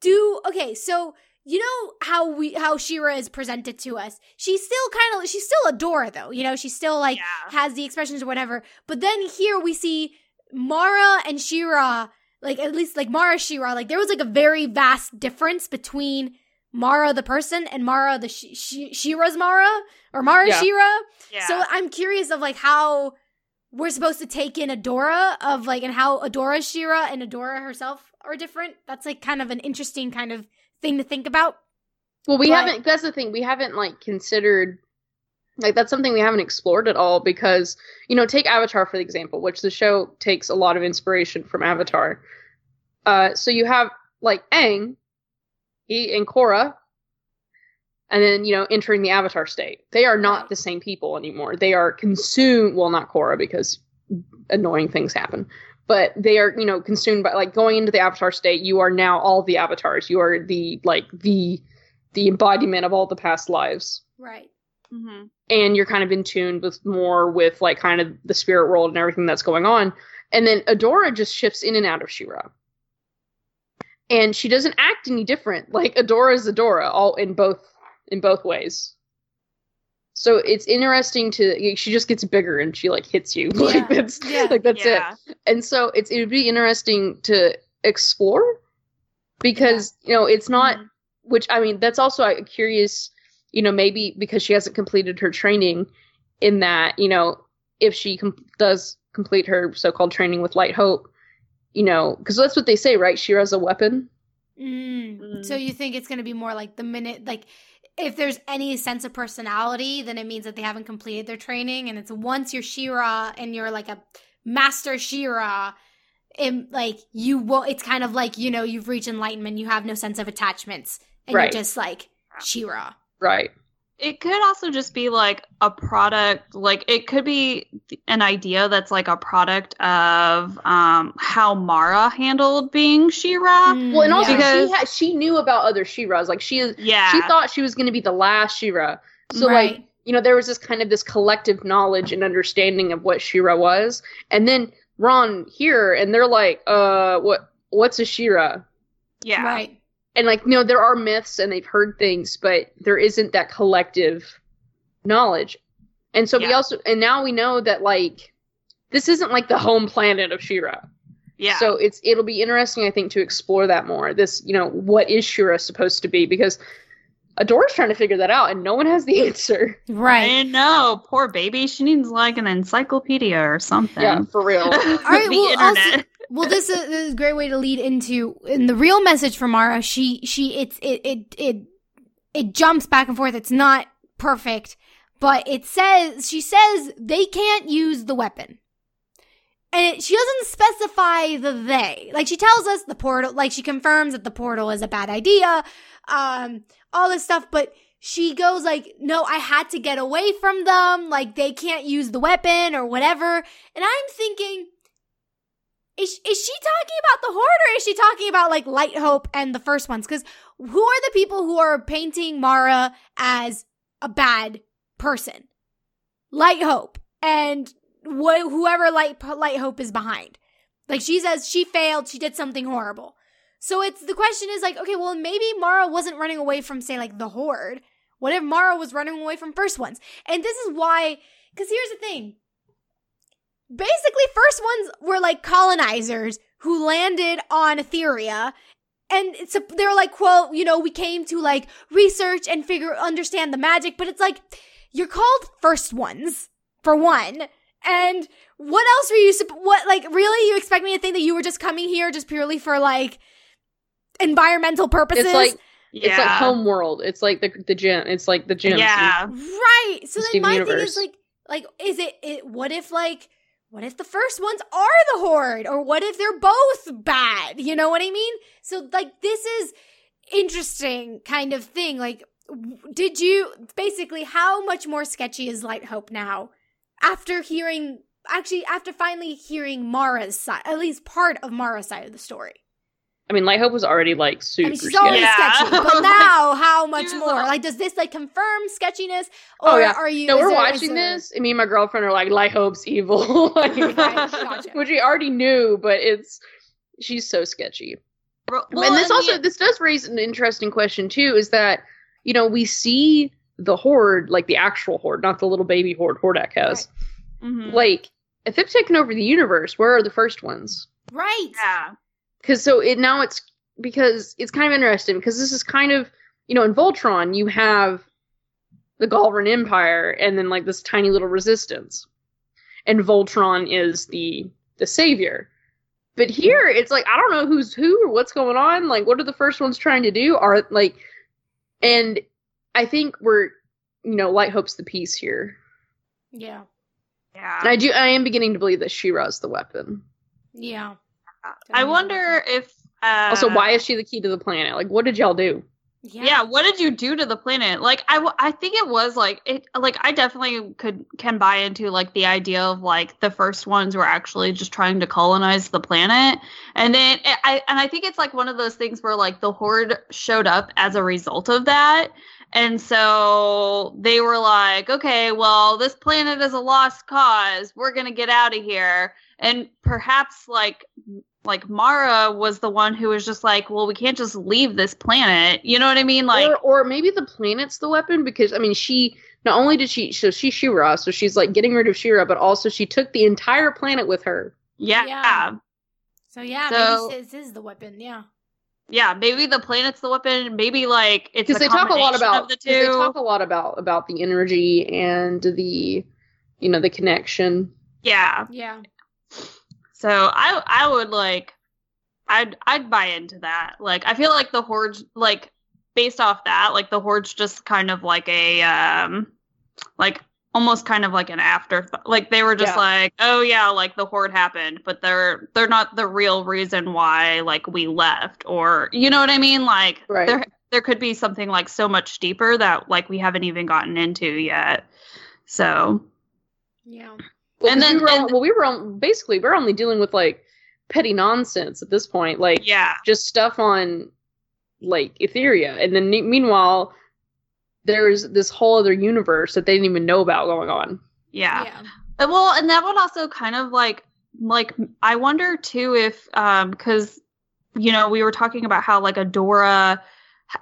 Do okay so you know how we how She-Ra is presented to us? She's still kind of she's still Adora though you know? She's still like Yeah. has the expressions or whatever. But then here we see mara and She-Ra like at least like mara She-Ra like there was like a very vast difference between mara the person and mara the Sh- Sh- She-Ra's mara or mara Yeah. She-Ra Yeah. so I'm curious of like how we're supposed to take in Adora of like and how Adora She-Ra and Adora herself are different. That's like kind of an interesting kind of thing to think about. Well, we But- haven't. That's the thing. We haven't like considered. Like that's something we haven't explored at all because you know take Avatar for example, which the show takes a lot of inspiration from Avatar. Uh, so you have like Aang, he and Korra, and then you know entering the Avatar state. They are not the same people anymore. They are consumed. Well, not Korra because annoying things happen, but they are you know consumed by like going into the Avatar state. You are now all the avatars. You are the like the the embodiment of all the past lives Right. Hmm and you're kind of in tune with more with like kind of the spirit world and everything that's going on. And then adora just shifts in and out of She-Ra. And she doesn't act any different. Like adora is adora all in both in both ways. So it's interesting to she just gets bigger and she like hits you. *laughs* Yeah. like that's Yeah. like that's it. And so it's it would be interesting to explore because you know it's not Mhm. which I mean, that's also uh, curious, you know, maybe because she hasn't completed her training in that, you know, if she com- does complete her so called training with Light Hope, you know, because that's what they say, right? She-Ra's a weapon. Mm. Mm. So you think it's going to be more like the minute, like if there's any sense of personality, then it means that they haven't completed their training, and it's once you're She-Ra and you're like a master She-Ra, and like you will, it's kind of like you know you've reached enlightenment, you have no sense of attachments, and Right. you're just like She-Ra. Right. It could also just be like a product, like it could be an idea that's like a product of um, how Mara handled being She-Ra. Mm, Well, and also. Because- she ha- she knew about other She-Ras. Like she is, Yeah. she thought she was going to be the last She-Ra. So right. like you know there was this kind of this collective knowledge and understanding of what She-Ra was, and then Ron here, and they're like, uh, what what's a She-Ra? yeah. right. And like you know there are myths and they've heard things but there isn't that collective knowledge and so we also and now we know that like this isn't like the home planet of She-Ra Yeah. so it's it'll be interesting i think to explore that more this you know what is She-Ra supposed to be because adora's trying to figure that out and no one has the *laughs* answer Right. I know. Poor baby. She needs like an encyclopedia or something. yeah for real *laughs* All right, the well, also- internet. Well, this is, this is a great way to lead into in the real message from Mara. She she it's it it it it jumps back and forth. It's not perfect, but it says she says they can't use the weapon. And it, she doesn't specify the they. Like she tells us the portal, like she confirms that the portal is a bad idea, um, all this stuff, but she goes like, no, I had to get away from them. Like they can't use the weapon or whatever. And I'm thinking, is, is she talking about the horde or is she talking about like light hope and the first ones? Because who are the people who are painting mara as a bad person? Light hope and wh- whoever light light hope is behind. Like she says she failed she did something horrible. So it's the question is like okay well maybe mara wasn't running away from say like the horde what if mara was running away from first ones? And this is why because here's the thing basically first ones were like colonizers who landed on Etheria and it's a, they're like quote you know we came to like research and figure understand the magic but it's like you're called first ones for one and what else were you supp- what like really you expect me to think that you were just coming here just purely for like environmental purposes it's like yeah. it's like home world it's like the the gym it's like the gym Yeah. Right. So The then Steven my thing is like, like, is it, it? What if like, what if the first ones are the horde, or what if they're both bad? You know what I mean? So like, this is interesting kind of thing. Like, did you basically how much more sketchy is Light Hope now after hearing? Actually, after finally hearing Mara's side, at least part of Mara's side of the story. I mean light hope was already like super I mean, she's sketchy. already Yeah. sketchy, but *laughs* now how much Yeah. more? Like, does this like confirm sketchiness, or Oh, yeah. are you? No, we're there- is watching there- this, and me and my girlfriend are like, "Light Hope's evil," *laughs* like, Right, gotcha. *laughs* which we already knew, but it's she's so sketchy. Well, and this the- also this does raise an interesting question too, is that you know we see the horde, like the actual horde, not the little baby horde Hordak has. Mhm. Like, if they've taken over the universe, where are the first ones? Right. Yeah. Because so it now it's because it's kind of interesting because this is kind of you know in Voltron you have the Galra Empire and then like this tiny little resistance. and Voltron is the the savior. But here it's like I don't know who's who or what's going on. Like what are the first ones trying to do? Are like and I think we're you know, light hopes the peace here. Yeah. Yeah. And I do I am beginning to believe that She-Ra's the weapon. Yeah. I wonder if. Uh, Also, why is she the key to the planet? Like what did y'all do? Yeah. Yeah. what did you do to the planet? Like, I, w- I think it was like it. Like, I definitely could can buy into like the idea of like the first ones were actually just trying to colonize the planet, and then it, I and I think it's like one of those things where like the horde showed up as a result of that, and so they were like, okay, well, this planet is a lost cause. We're gonna get out of here, and perhaps like like Mara was the one who was just like, well, we can't just leave this planet. You know what I mean? Like, or, or maybe the planet's the weapon because I mean she not only did she so she's She-Ra, so she's like getting rid of She-Ra, but also she took the entire planet with her. yeah, Yeah. yeah, So yeah, So- maybe this is the weapon. Yeah. Maybe the planet's the weapon. Maybe like it's Because a they talk a lot about of the 'cause they talk a lot about about the energy and the you know the connection. yeah. Yeah. So I I would like I'd I'd buy into that. Like I feel like the hordes like based off that, like the horde's just kind of like a um like almost kind of like an after like they were just Yeah. like oh yeah like the horde happened but they're they're not the real reason why like we left or you know what i mean like Right. there there could be something like so much deeper that like we haven't even gotten into yet so Yeah. Well, And 'cause then- we were and- well we were on, basically we're only dealing with like petty nonsense at this point, like yeah just stuff on like Etheria, and then meanwhile there's this whole other universe that they didn't even know about going on. yeah Yeah. Uh, Well, and that would also kind of like like I wonder too if um because you know we were talking about how like Adora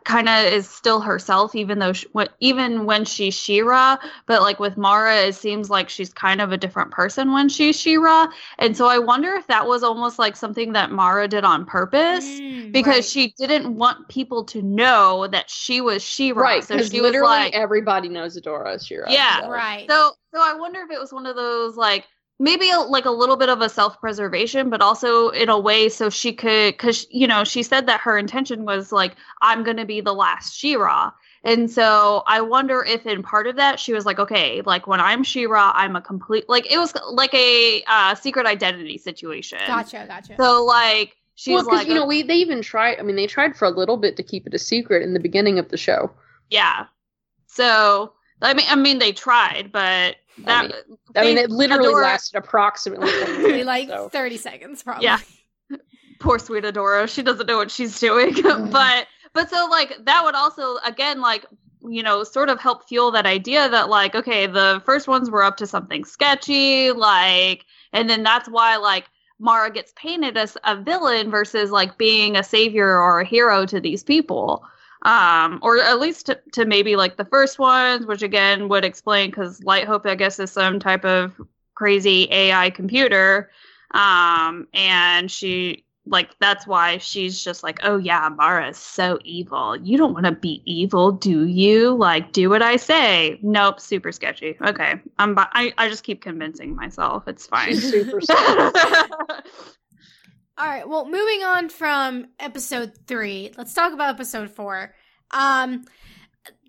kind of is still herself even though she, when, even when she's She-Ra but like with Mara it seems like she's kind of a different person when she's She-Ra and so I wonder if that was almost like something that Mara did on purpose Mm, because right. she didn't want people to know that she was She-Ra right, so because she was literally like everybody knows Adora as She-Ra. Yeah. so. right. so so I wonder if it was one of those like maybe a, like a little bit of a self-preservation but also in a way so she could cuz you know she said that her intention was like I'm going to be the last She-Ra. And so I wonder if in part of that she was like okay like when I'm She-Ra I'm a complete like it was like a uh, secret identity situation. Gotcha. Gotcha. So like she's well, because like you know we they even tried. I mean, they tried for a little bit to keep it a secret in the beginning of the show. yeah. So I mean I mean they tried but that I mean, they- it literally Adora- lasted approximately 20 minutes. *laughs* like so. 30 seconds, probably. Yeah. poor sweet Adora. She doesn't know what she's doing. *laughs* Mm-hmm. but but so like that would also again like you know sort of help fuel that idea that like okay the first ones were up to something sketchy like and then that's why like Mara gets painted as a villain versus like being a savior or a hero to these people. Um, or at least to, to maybe like the first ones, which again would explain because Light Hope, I guess, is some type of crazy AI computer. Um and she like that's why she's just like oh yeah mara's so evil. You don't want to be evil do you? Like do what i say. Nope super sketchy. Okay i'm I, I just keep convincing myself. It's fine. She's super *laughs* sad. All right. Well, moving on from episode three, let's talk about episode four. Um,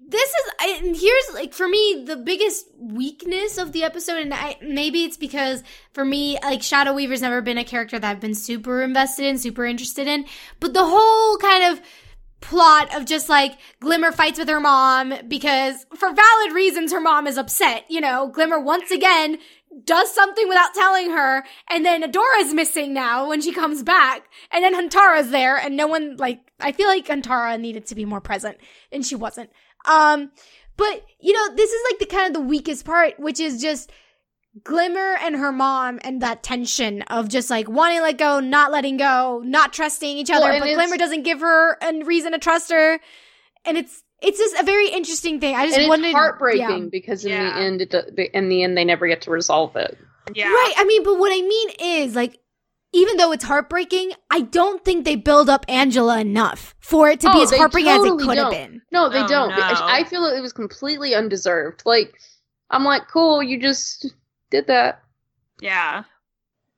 this is, and here's like for me the biggest weakness of the episode, and I, maybe it's because for me, like Shadow Weaver's never been a character that I've been super invested in, super interested in, but the whole kind of plot of just like Glimmer fights with her mom because for valid reasons her mom is upset. You know, Glimmer once again does something without telling her, and then Adora's missing now when she comes back, and then Huntara's there, and no one like I feel like Huntara needed to be more present, and she wasn't. Um, but you know, this is like the kind of the weakest part, which is just Glimmer and her mom and that tension of just like wanting to let go, not letting go, not trusting each other, and but Glimmer doesn't give her a reason to trust her. And it's it's just a very interesting thing. I just and it's wanted heartbreaking yeah. because in Yeah. the end, it, in the end, they never get to resolve it. yeah Right. I mean, but what I mean is like even though it's heartbreaking, I don't think they build up Angela enough for it to be Oh, as they heartbreaking as it could have don't. been. No, they Oh, don't. no. I feel like it was completely undeserved. Like, I'm like, cool, you just did that. Yeah.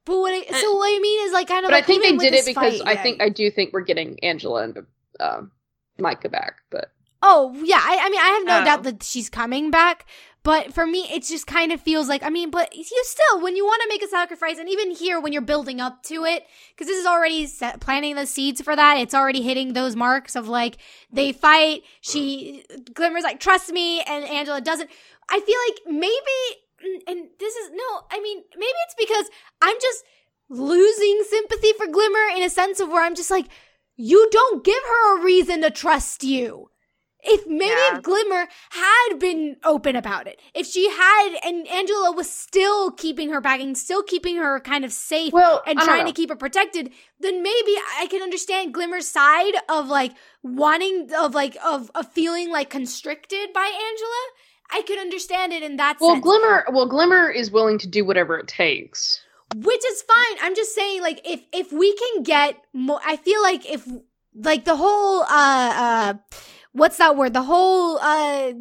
But what I, so what I mean is like kind of. But like, I think they did it because fight, I yeah. think I do think we're getting Angela and um, Micah back. But Oh yeah, I, I mean I have no Oh. doubt that she's coming back, but for me it just kind of feels like I mean, but you still when you want to make a sacrifice, and even here when you're building up to it, because this is already set, planting the seeds for that. It's already hitting those marks of like they fight. She Glimmer's like trust me, and Angela doesn't. I feel like maybe, and this is no. I mean maybe it's because I'm just losing sympathy for Glimmer in a sense of where I'm just like. You don't give her a reason to trust you if maybe Yeah. if Glimmer had been open about it, if she had, and Angela was still keeping her back and still keeping her kind of safe well, and trying know. to keep her protected, then maybe I can understand Glimmer's side of like wanting, of like, of, of feeling like constricted by Angela. I could understand it in that Well, sense. Glimmer. Well, Glimmer is willing to do whatever it takes. which is fine. I'm just saying, like, if if we can get more, I feel like if like the whole uh uh, what's that word? The whole uh.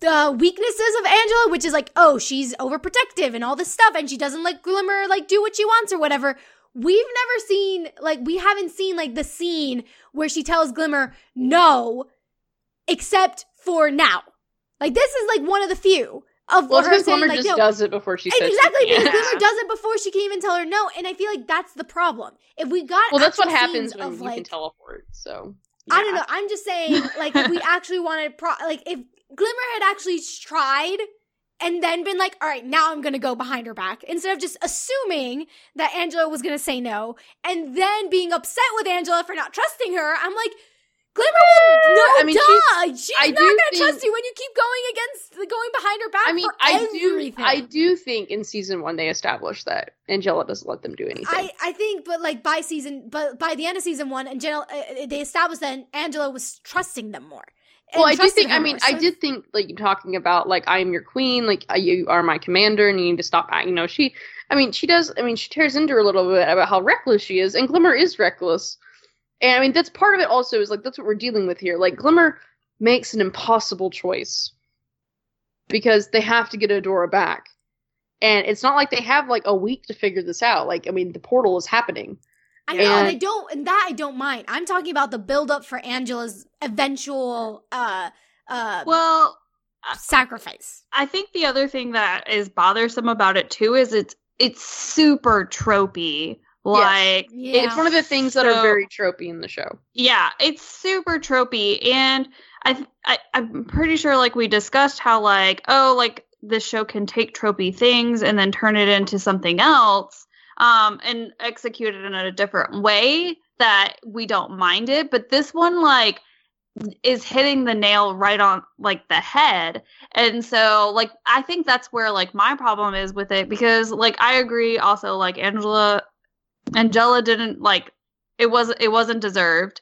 The weaknesses of Angela, which is like, oh, she's overprotective and all this stuff, and she doesn't let Glimmer like do what she wants or whatever. We've never seen like we haven't seen like the scene where she tells Glimmer no, except for now. Like this is like one of the few of Well, her because saying Glimmer like just no, does it before she says exactly because. Glimmer does it before she can even tell her no, and I feel like that's the problem. If we got Well, that's what happens when of, you like, can teleport. So I don't know. I'm just saying, like, if we *laughs* actually wanted, pro- like, if Glimmer had actually tried and then been like, all right, now I'm gonna go behind her back, instead of just assuming that Angela was gonna say no, and then being upset with Angela for not trusting her, I'm like, No, I mean, duh, she's, I not gonna think- trust you when you keep going against, the going behind her back. I mean, I do. I do think in season one they established that Angela doesn't let them do anything. I, I think, but like by season, but by the end of season one, and Angela, uh, they established that Angela was trusting them more. well, I do think. I mean, more, I so- did think like talking about like I am your queen, like uh, you are my commander, and you need to stop. You know, she. I mean, she does. I mean, she tears into her a little bit about how reckless she is, and Glimmer is reckless. And I mean, that's part of it. Also, is like that's what we're dealing with here. Like Glimmer makes an impossible choice because they have to get Adora back, and it's not like they have like a week to figure this out. Like, I mean, the portal is happening. I know, and I don't, and that I don't mind. I'm talking about the build up for Angela's eventual uh uh Well, sacrifice. I think the other thing that is bothersome about it too is it's it's super tropey. Like Yeah, It's one of the things that are very tropey in the show. yeah, it's super tropey, and I, I I'm pretty sure like we discussed how like oh like this show can take tropey things and then turn it into something else, um, and execute it in a different way that we don't mind it. But this one like is hitting the nail right on like the head and so like i think that's where like my problem is with it because like i agree also like angela angela didn't like it was it wasn't deserved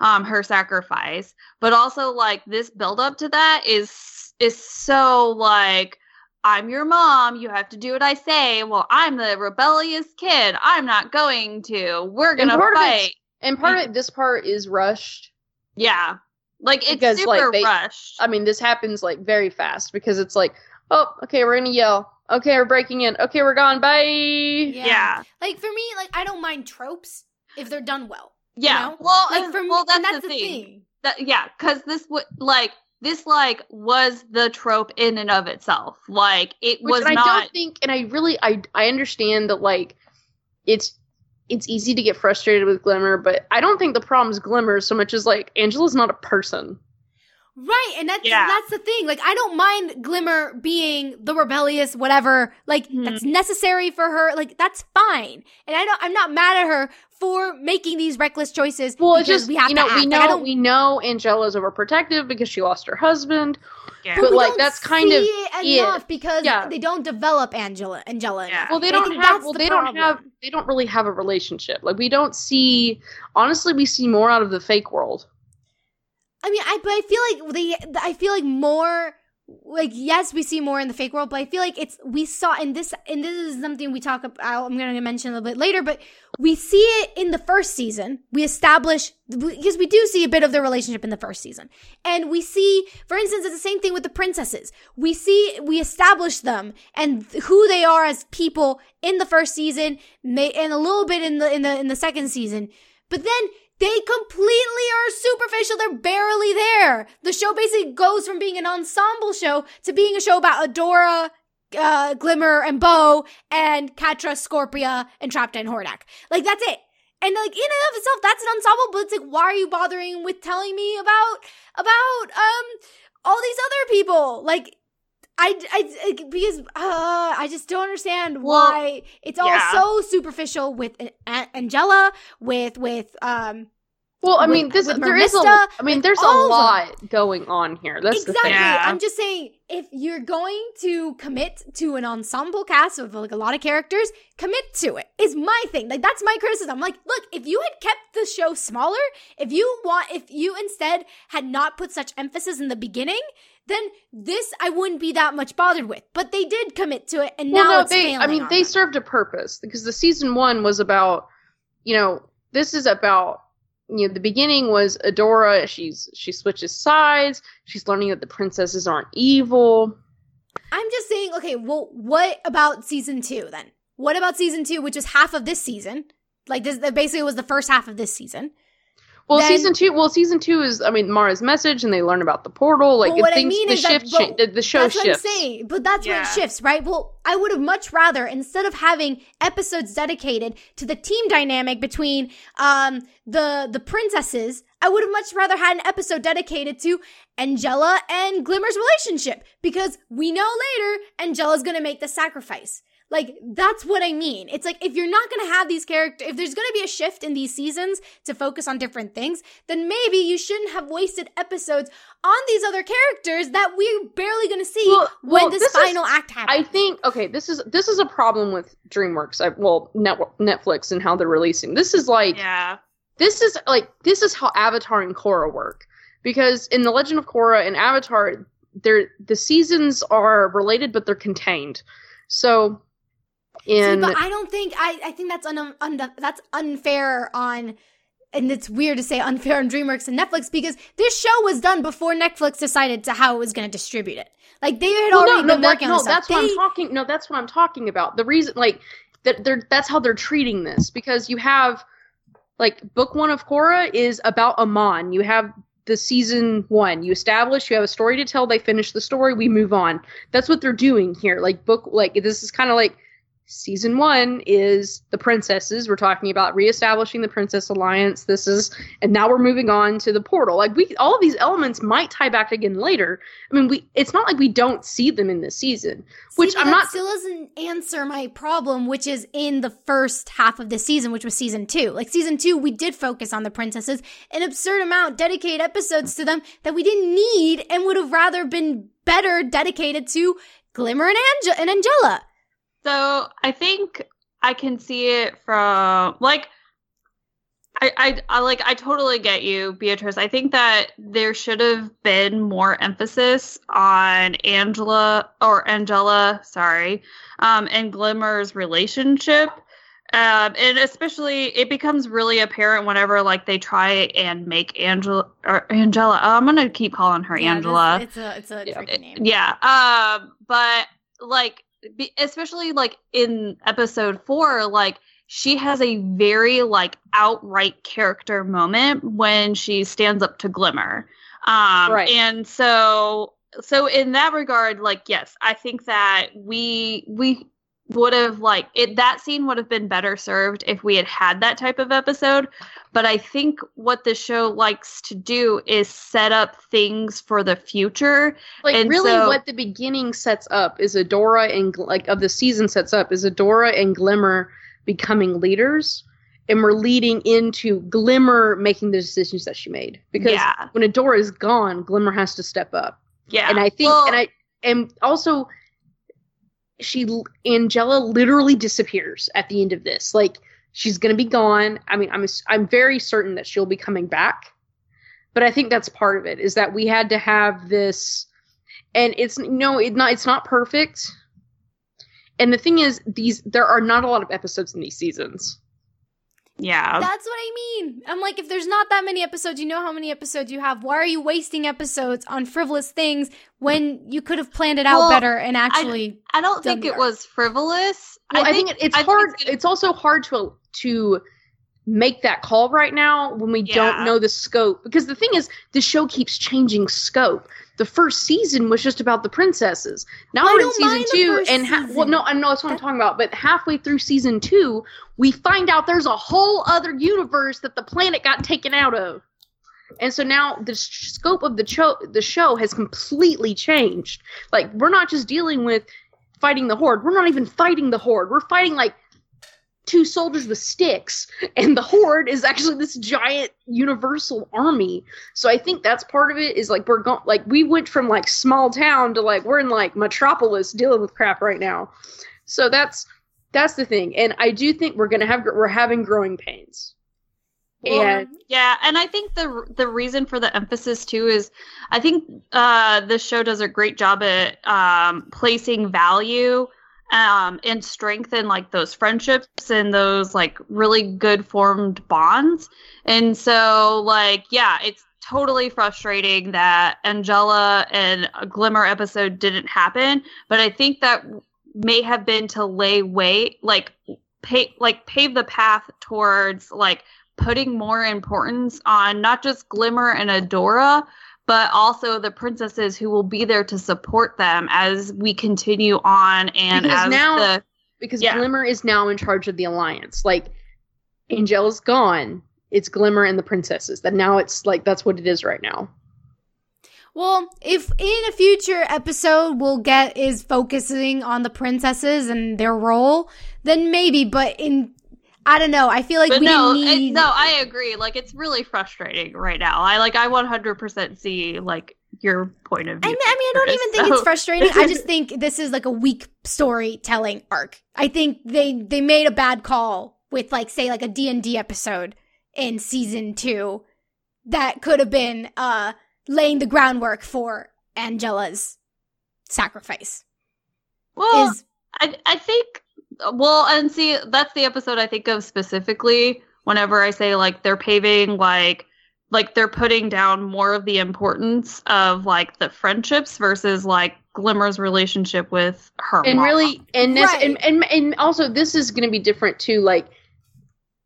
um her sacrifice. But also like this build up to that is is so like i'm your mom you have to do what i say. Well i'm the rebellious kid. I'm not going to we're And gonna it's- fight. And part of it, this part is rushed. yeah. Like it's Because, super like, they- rushed. I mean, this happens like very fast because it's like, oh, okay, we're gonna yell. Okay, we're breaking in. Okay, we're gone. Bye. Yeah. yeah Like for me, like I don't mind tropes if they're done well. Yeah. know? Well, Like and- for me, well, that's, and that's the, thing. That, yeah, because this would like this like was the trope in and of itself. Like it Which was and I don't think, and I really, I, I understand that like, it's, it's easy to get frustrated with Glimmer, but I don't think the problem is Glimmer so much as like Angela's not a person. Right, and that's Yeah. that's the thing. Like I don't mind Glimmer being the rebellious whatever. Like Mhm. that's necessary for her. Like that's fine. And I don't I'm not mad at her for making these reckless choices Well, it's just we have you know to we know don't, we know Angela's overprotective because she lost her husband. yeah. but, we like, don't that's kind of see it it. enough because Yeah. they don't develop Angela Angela Yeah. Well, they don't have. Well, the they don't have. They don't really have a relationship. Like we don't see. Honestly, we see more out of the fake world. I mean, I but I feel like they I feel like more like yes we see more in the fake world but i feel like it's we saw in this and this is something we talk about i'm going to mention a little bit later but we see it in the first season. We establish because we do see a bit of their relationship in the first season. And we see for instance it's the same thing with the princesses. We see we establish them and who they are as people in the first season and a little bit in the in the in the second season. But then they completely are superficial. They're barely there. The show basically goes from being an ensemble show to being a show about Adora, uh, Glimmer, and Bow, and Catra, Scorpia, and Trapped and Hordak. Like, that's it. And like in and of itself, that's an ensemble, but it's like, why are you bothering with telling me about about um all these other people? Like I, I because uh, I just don't understand well, why it's all yeah. so superficial with Angela, with with um. Well, I mean, this there is a. I mean, there's a lot going on here. That's exactly. Yeah. I'm just saying, if you're going to commit to an ensemble cast of like a lot of characters, commit to it. Is my thing. Like that's my criticism. Like, look, if you had kept the show smaller, if you want, if you instead had not put such emphasis in the beginning, then this I wouldn't be that much bothered with. But they did commit to it, and well, now no, it's they. I mean, they them. served a purpose because the season one was about, you know, this is about. You know, the beginning was Adora. She's she switches sides. She's learning that the princesses aren't evil. I'm just saying, okay, well, what about season two then? What about season two, which is half of this season? Like this, basically was the first half of this season. Well, then, season two. Well, season two is, I mean, Mara's message, and they learn about the portal. Like, what things, I mean the is shift, that, the, the show that's shifts. What I'm saying, but that's yeah. when it shifts, right? Well, I would have much rather instead of having episodes dedicated to the team dynamic between um the the princesses, I would have much rather had an episode dedicated to Angela and Glimmer's relationship because we know later Angela's gonna make the sacrifice. Like, that's what I mean. It's like, if you're not gonna have these characters, if there's gonna be a shift in these seasons to focus on different things, then maybe you shouldn't have wasted episodes on these other characters that we're barely gonna see well, when well, this, this, final is, act happens. I think, okay, this is, this is a problem with DreamWorks. I, well, Netflix and how they're releasing. This is like, yeah. This is like, this is how Avatar and Korra work. Because in The Legend of Korra and Avatar, they're, the seasons are related, but they're contained. So in See, but I don't think I I think that's un, un, that's unfair on and it's weird to say unfair on DreamWorks and Netflix because this show was done before Netflix decided to how it was going to distribute it. Like they had well, already no, been no, working that, on no, that's what I'm talking. No, that's what I'm talking about. The reason, like, that they're that's how they're treating this because you have like book one of Korra is about Amon. You have the season one. You establish you have a story to tell. They finish the story. We move on. That's what they're doing here. Like book like this is kind of like season one is the princesses. We're talking about reestablishing the princess alliance. This is, and now we're moving on to the portal. Like we, all of these elements might tie back again later. I mean, we, it's not like we don't see them in this season, which see, I'm not. Still doesn't answer my problem, which is in the first half of the season, which was season two. Like season two, we did focus on the princesses, an absurd amount, dedicate episodes to them that we didn't need and would have rather been better dedicated to Glimmer and, Ange- and Angela. So I think I can see it from like I, I, I like I totally get you, Beatrice. I think that there should have been more emphasis on Angela or Angela, sorry, um, and Glimmer's relationship. Um, and especially it becomes really apparent whenever like they try and make Angela or Angela. Oh, I'm gonna keep calling her yeah, Angela. It's a it's a tricky name. Yeah. Um, but like especially like in episode four, like she has a very like outright character moment when she stands up to Glimmer. Um, right. And so, so in that regard, like, yes, I think that we, we, would have like it that scene would have been better served if we had had that type of episode. But i think what the show likes to do is set up things for the future. Like and really so, what the beginning sets up is adora and like of the season sets up is adora and glimmer becoming leaders and we're leading into glimmer making the decisions that she made. Because yeah. when adora is gone glimmer has to step up. Yeah. And i think well, and i and also she Angela literally disappears at the end of this. Like she's going to be gone. I mean, I'm I'm very certain that she'll be coming back. But I think that's part of it is that we had to have this and it's no, it not it's not perfect. And the thing is, these there are not a lot of episodes in these seasons. Yeah. That's what I mean. I'm like, if there's not that many episodes, you know how many episodes you have. Why are you wasting episodes on frivolous things when you could have planned it out Well, better and actually? I don't think the it was frivolous. Well, I, think, it's I think hard. it's gonna- it's also hard to to make that call right now when we Yeah. don't know the scope. Because the thing is, the show keeps changing scope. The first season was just about the princesses. Now I we're in season the and ha- well, no, I know that's what I'm talking about. But halfway through season two, we find out there's a whole other universe that the planet got taken out of. And so now the s- scope of the show the show has completely changed. Like we're not just dealing with fighting the horde. We're not even fighting the horde. We're fighting like two soldiers with sticks and the horde is actually this giant universal army. So I think that's part of it is like we're going like we went from like small town to like we're in like metropolis dealing with crap right now. So that's that's the thing. And I do think we're going to have we're having growing pains. Well, and Yeah, and I think the the reason for the emphasis too is I think uh, this show does a great job at um, placing value um, and strengthen like those friendships and those like really good formed bonds. And so like yeah, it's totally frustrating that Angella and a Glimmer episode didn't happen, but I think that may have been to lay weight like pay like pave the path towards like putting more importance on not just Glimmer and Adora, but also the princesses who will be there to support them as we continue on and Because as now- the because Yeah. Glimmer is now in charge of the alliance. Like Angella is gone. It's Glimmer and the princesses. That now it's like that's what it is right now. Well, if in a future episode we'll get is focusing on the princesses and their role, then maybe. But in, I don't know. I feel like but we no, didn't it- no, I agree. Like it's really frustrating right now. I like I 100% see like your point of I view. mean, I mean, I don't even think so- it's frustrating. I just *laughs* think this is like a weak storytelling arc. I think they they made a bad call with like say like a D&D episode in season 2 that could have been uh laying the groundwork for Angella's sacrifice. Well, is I I think well, and see that's the episode I think of specifically whenever I say like they're paving like like they're putting down more of the importance of like the friendships versus like Glimmer's relationship with her and mom. really and, this, Right. and and and also this is going to be different too like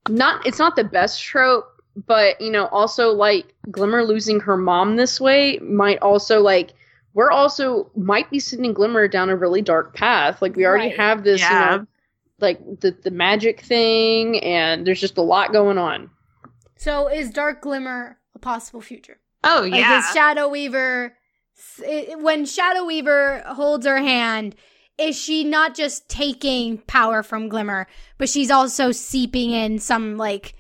not it's not the best trope but you know also like glimmer losing her mom this way might also like we're also might be sending glimmer down a really dark path like we already Right. have this Yeah. you know like the the magic thing and there's just a lot going on so is Dark Glimmer a possible future? oh Like yeah, is Shadow Weaver s- when Shadow Weaver holds her hand, is she not just taking power from Glimmer, but she's also seeping in some like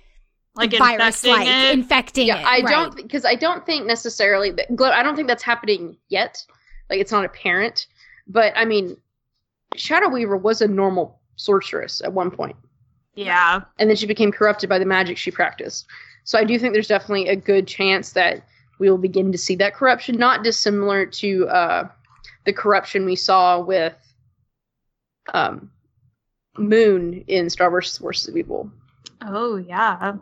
like virus like it. infecting yeah it? i right. don't because i don't think necessarily that i don't think that's happening yet like it's not apparent but i mean shadow weaver was a normal sorceress at one point yeah, and then she became corrupted by the magic she practiced. So I do think there's definitely a good chance that we will begin to see that corruption, not dissimilar to uh, the corruption we saw with um, Moon in Star vs. Forces of Evil. oh yeah.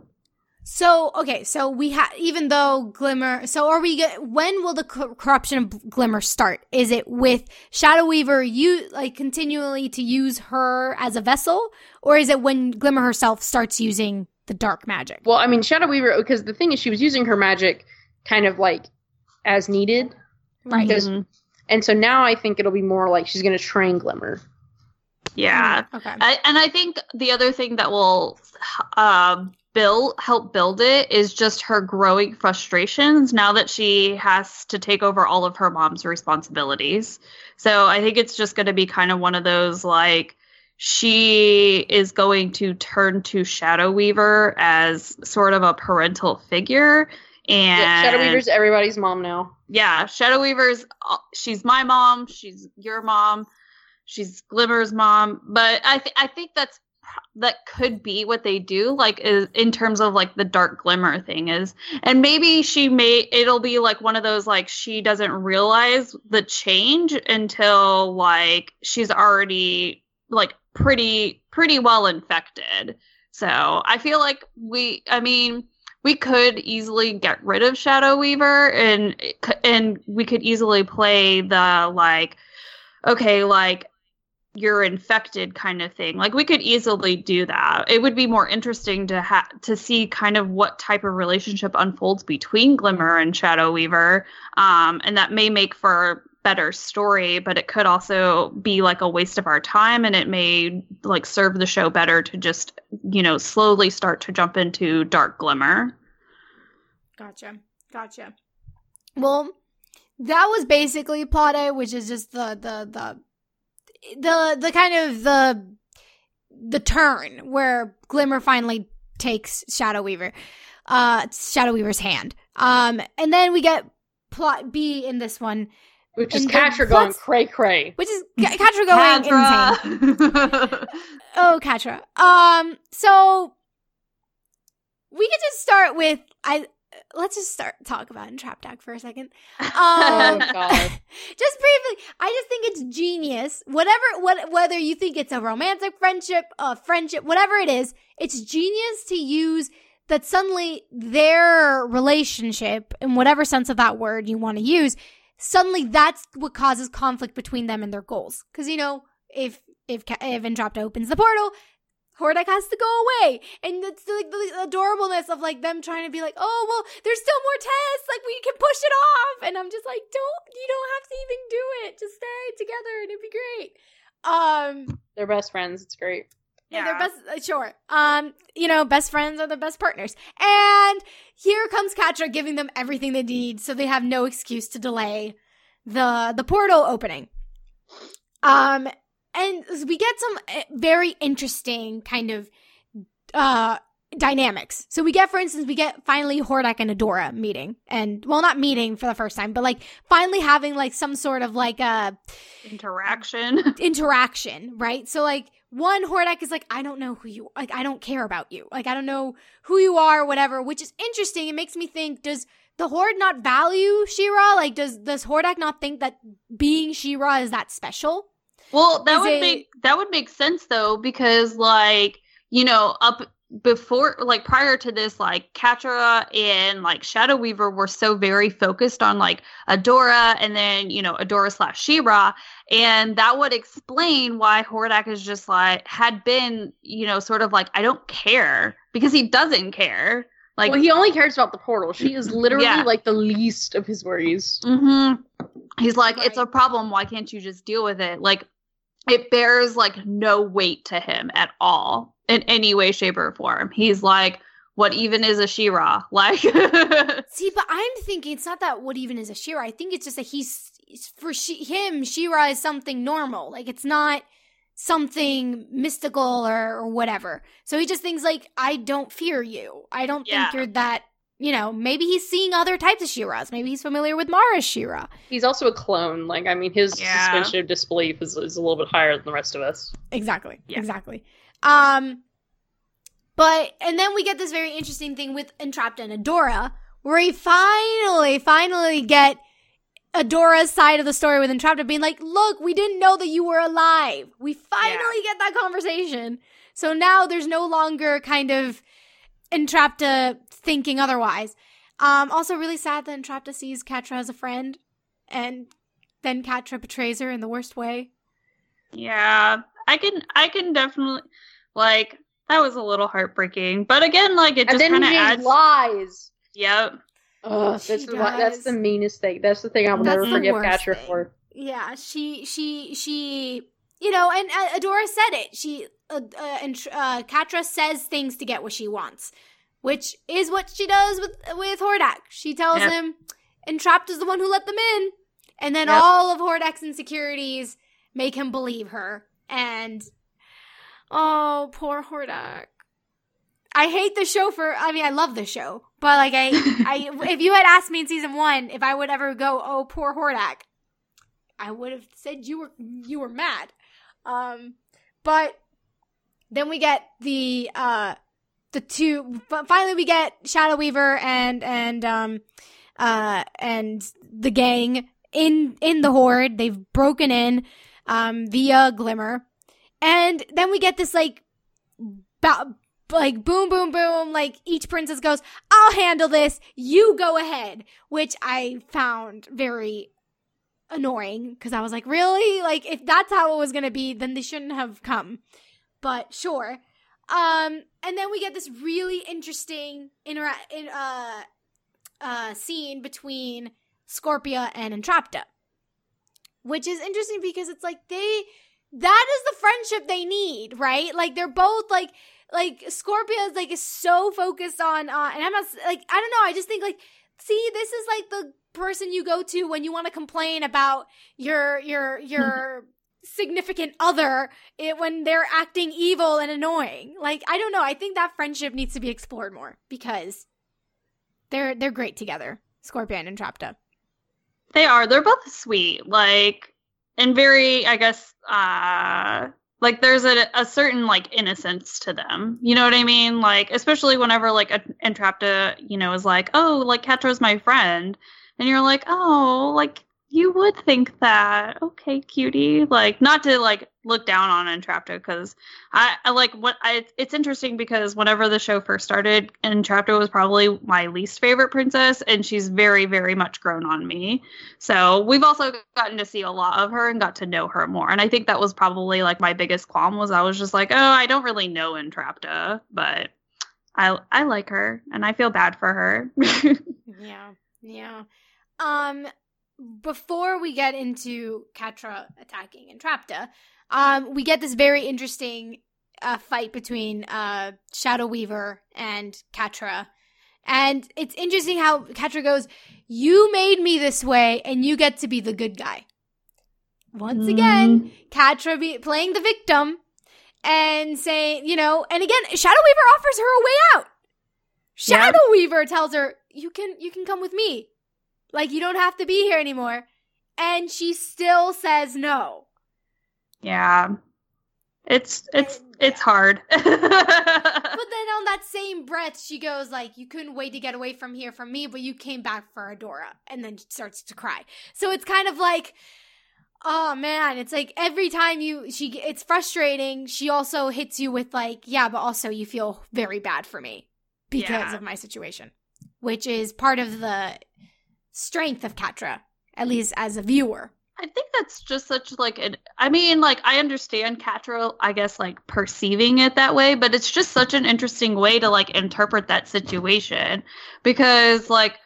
So okay, so we have even though Glimmer. So are we? Get, when will the co- corruption of Glimmer start? Is it with Shadow Weaver you like continually to use her as a vessel, or is it when Glimmer herself starts using the dark magic? Well, I mean Shadow Weaver, because the thing is, she was using her magic kind of like as needed, Right. Because- Mhm. and so now I think it'll be more like she's going to train Glimmer. Yeah. Okay. I, and I think the other thing that will uh, build help build it is just her growing frustrations now that she has to take over all of her mom's responsibilities. So I think it's just going to be kind of one of those like she is going to turn to Shadow Weaver as sort of a parental figure. And Yeah, Shadow Weaver's everybody's mom now. yeah, Shadow Weaver's uh, she's my mom, she's your mom, she's Glimmer's mom, but I th- I think that's that could be what they do like is in terms of like the dark glimmer thing is and maybe she may it'll be like one of those like she doesn't realize the change until like she's already like pretty pretty well infected. So i feel like we i mean we could easily get rid of shadow weaver and and we could easily play the like okay like you're infected kind of thing. Like we could easily do that. It would be more interesting to ha- to see kind of what type of relationship unfolds between Glimmer and Shadow Weaver, um, and that may make for a better story. But it could also be like a waste of our time, and it may like serve the show better to just you know slowly start to jump into Dark Glimmer. Gotcha, gotcha. Well, that was basically plot A, which is just the the the the the kind of the the turn where Glimmer finally takes Shadow Weaver, uh, Shadow Weaver's hand. Um, and then we get plot B in this one, which is Catra going cray cray, which is Catra going insane. *laughs* oh, Catra. Um, so we could just start with I let's just start talk about Entrapta for a second. *laughs* Um, oh God! *laughs* just briefly, I just think it's genius. Whatever, what, whether you think it's a romantic friendship, a friendship, whatever it is, it's genius to use that. Suddenly, their relationship, in whatever sense of that word you want to use, suddenly that's what causes conflict between them and their goals. Because you know, if if if Entrapta opens the portal, Hordak has to go away. And it's like the adorableness of like them trying to be like, oh, well, there's still more tests. Like we can push it off. And I'm just like, don't, you don't have to even do it. Just stay together and it'd be great. Um, they're best friends. It's great. Yeah, they're best. Uh, sure. Um, you know, best friends are the best partners. And here comes Catra giving them everything they need, so they have no excuse to delay the the portal opening. Um, and we get some eh, very interesting kind of uh dynamics. So we get, for instance, we get finally Hordak and Adora meeting, and well, not meeting for the first time, but like finally having like some sort of like a uh, interaction, *laughs* interaction, right? So like one Hordak is like, I don't know who you, like, I don't care about you, like, I don't know who you are, whatever, which is interesting. It makes me think, does the Horde not value She-Ra? Like, does does Hordak not think that being She-Ra is that special? Well, that Is would it... make that would make sense though, because like you know up before like prior to this like Catra and like Shadow Weaver were so very focused on like Adora and then you know Adora slash She-Ra and that would explain why Hordak is just like had been you know sort of like I don't care because he doesn't care like well he only cares about the portal she is literally yeah. like the least of his worries mm-hmm. he's like right. it's a problem why can't you just deal with it like it bears like no weight to him at all in any way, shape, or form. He's like, what even is a She-Ra? *laughs* Like, see, but I'm thinking it's not that what even is a She-Ra. I think it's just that he's for she, him, She-Ra is something normal. Like it's not something mystical or, or whatever. So he just thinks like, I don't fear you. I don't yeah. think you're that you know, maybe he's seeing other types of She-Ras. Maybe he's familiar with Mara's She-Ra. He's also a clone. Like, I mean, his yeah. suspension of disbelief is, is a little bit higher than the rest of us. Exactly. Yeah. Exactly. Um, but, and then we get this very interesting thing with Entrapta and Adora, where we finally, finally get Adora's side of the story with Entrapta being like, look, we didn't know that you were alive. We finally yeah. get that conversation. So now there's no longer kind of Entrapta thinking otherwise. Um, also, really sad that Entrapta sees Catra as a friend, and then Catra betrays her in the worst way. Yeah, I can, I can definitely like that was a little heartbreaking, but again, like it just kind of adds lies. Yep. Oh, that's the, that's the meanest thing. That's the thing I will that's never forgive Catra thing. for. Yeah, she she she you know, and uh, Adora said it. She uh, uh, and uh, Catra says things to get what she wants which is what she does with with Hordak. She tells yep. him, "Entrapta is the one who let them in," and then yep. all of Hordak's insecurities make him believe her. And oh, poor Hordak. I hate the show for. I mean, I love the show, but like, I, *laughs* I, if you had asked me in season one if I would ever go, "Oh, poor Hordak," I would have said you were you were mad. Um, but then we get the uh the two finally we get Shadow Weaver and and um uh and the gang in in the horde. They've broken in um via Glimmer. And then we get this like ba- like boom boom boom like each princess goes i'll handle this you go ahead which i found very annoying because i was like really like if that's how it was gonna be then they shouldn't have come but sure um and then we get this really interesting intera- in, uh uh scene between scorpia and entrapta which is interesting because it's like they that is the friendship they need right? Like they're both like like Scorpia is like is so focused on uh and I'm not like I don't know, I just think like see this is like the person you go to when you want to complain about your your your significant other it, when they're acting evil and annoying. Like I don't know, I think that friendship needs to be explored more because they're they're great together. Scorpia and Entrapta. They are. They're both sweet. Like and very I guess uh like there's a, a certain like innocence to them you know what i mean like especially whenever like a entrapta you know is like oh like catra's my friend and you're like oh like you would think that. Okay cutie. Like not to like look down on entrapta because I, I like what i it's interesting because whenever the show first started entrapta was probably my least favorite princess and she's very very much grown on me. So we've also gotten to see a lot of her and got to know her more and i think that was probably like my biggest qualm was i was just like oh i don't really know entrapta but i i like her and i feel bad for her. *laughs* Yeah yeah. Um before we get into Catra attacking Entrapta, um, we get this very interesting uh, fight between uh, Shadow Weaver and Catra. And it's interesting how Catra goes, You made me this way, and you get to be the good guy. Once mm. again, Catra be- playing the victim and saying, you know, and again, Shadow Weaver offers her a way out. Shadow yep. Weaver tells her, "You can, you can come with me. Like, you don't have to be here anymore. And she still says no. Yeah. It's it's it's hard. *laughs* but then on that same breath, she goes like, "You couldn't wait to get away from here from me, but you came back for Adora," and then she starts to cry. So it's kind of like, oh man, it's like every time you she it's frustrating. She also hits you with like, yeah, but also you feel very bad for me because yeah. of my situation, which is part of the strength of Catra, at least as a viewer. I think that's just such like an I mean like I understand Catra I guess like perceiving it that way but it's just such an interesting way to like interpret that situation because like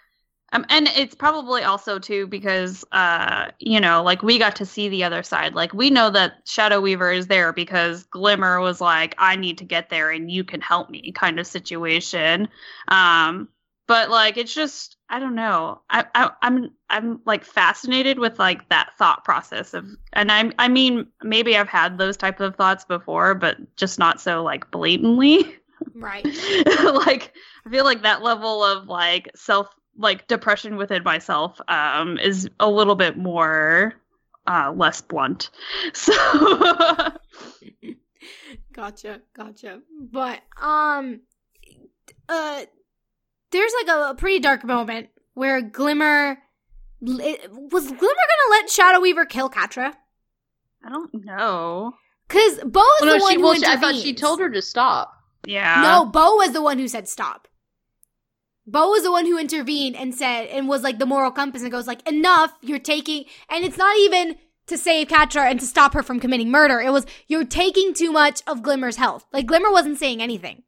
um, and it's probably also too because uh you know like we got to see the other side. Like we know that Shadow Weaver is there because Glimmer was like I need to get there and you can help me kind of situation. Um but like it's just I don't know. I, I I'm I'm like fascinated with like that thought process of and I I mean maybe I've had those type of thoughts before but just not so like blatantly. Right. *laughs* like I feel like that level of like self like depression within myself um is a little bit more uh less blunt. *laughs* So *laughs* Gotcha. Gotcha. But um uh there's like a, a pretty dark moment where Glimmer it, was Glimmer gonna let Shadow Weaver kill Catra? I don't know. Cause Bow was well, the no, one she, who well, I thought she told her to stop. Yeah. No, Bow was the one who said stop. Bow was the one who intervened and said and was like the moral compass and goes like enough. You're taking and it's not even to save Catra and to stop her from committing murder. It was you're taking too much of Glimmer's health. Like Glimmer wasn't saying anything.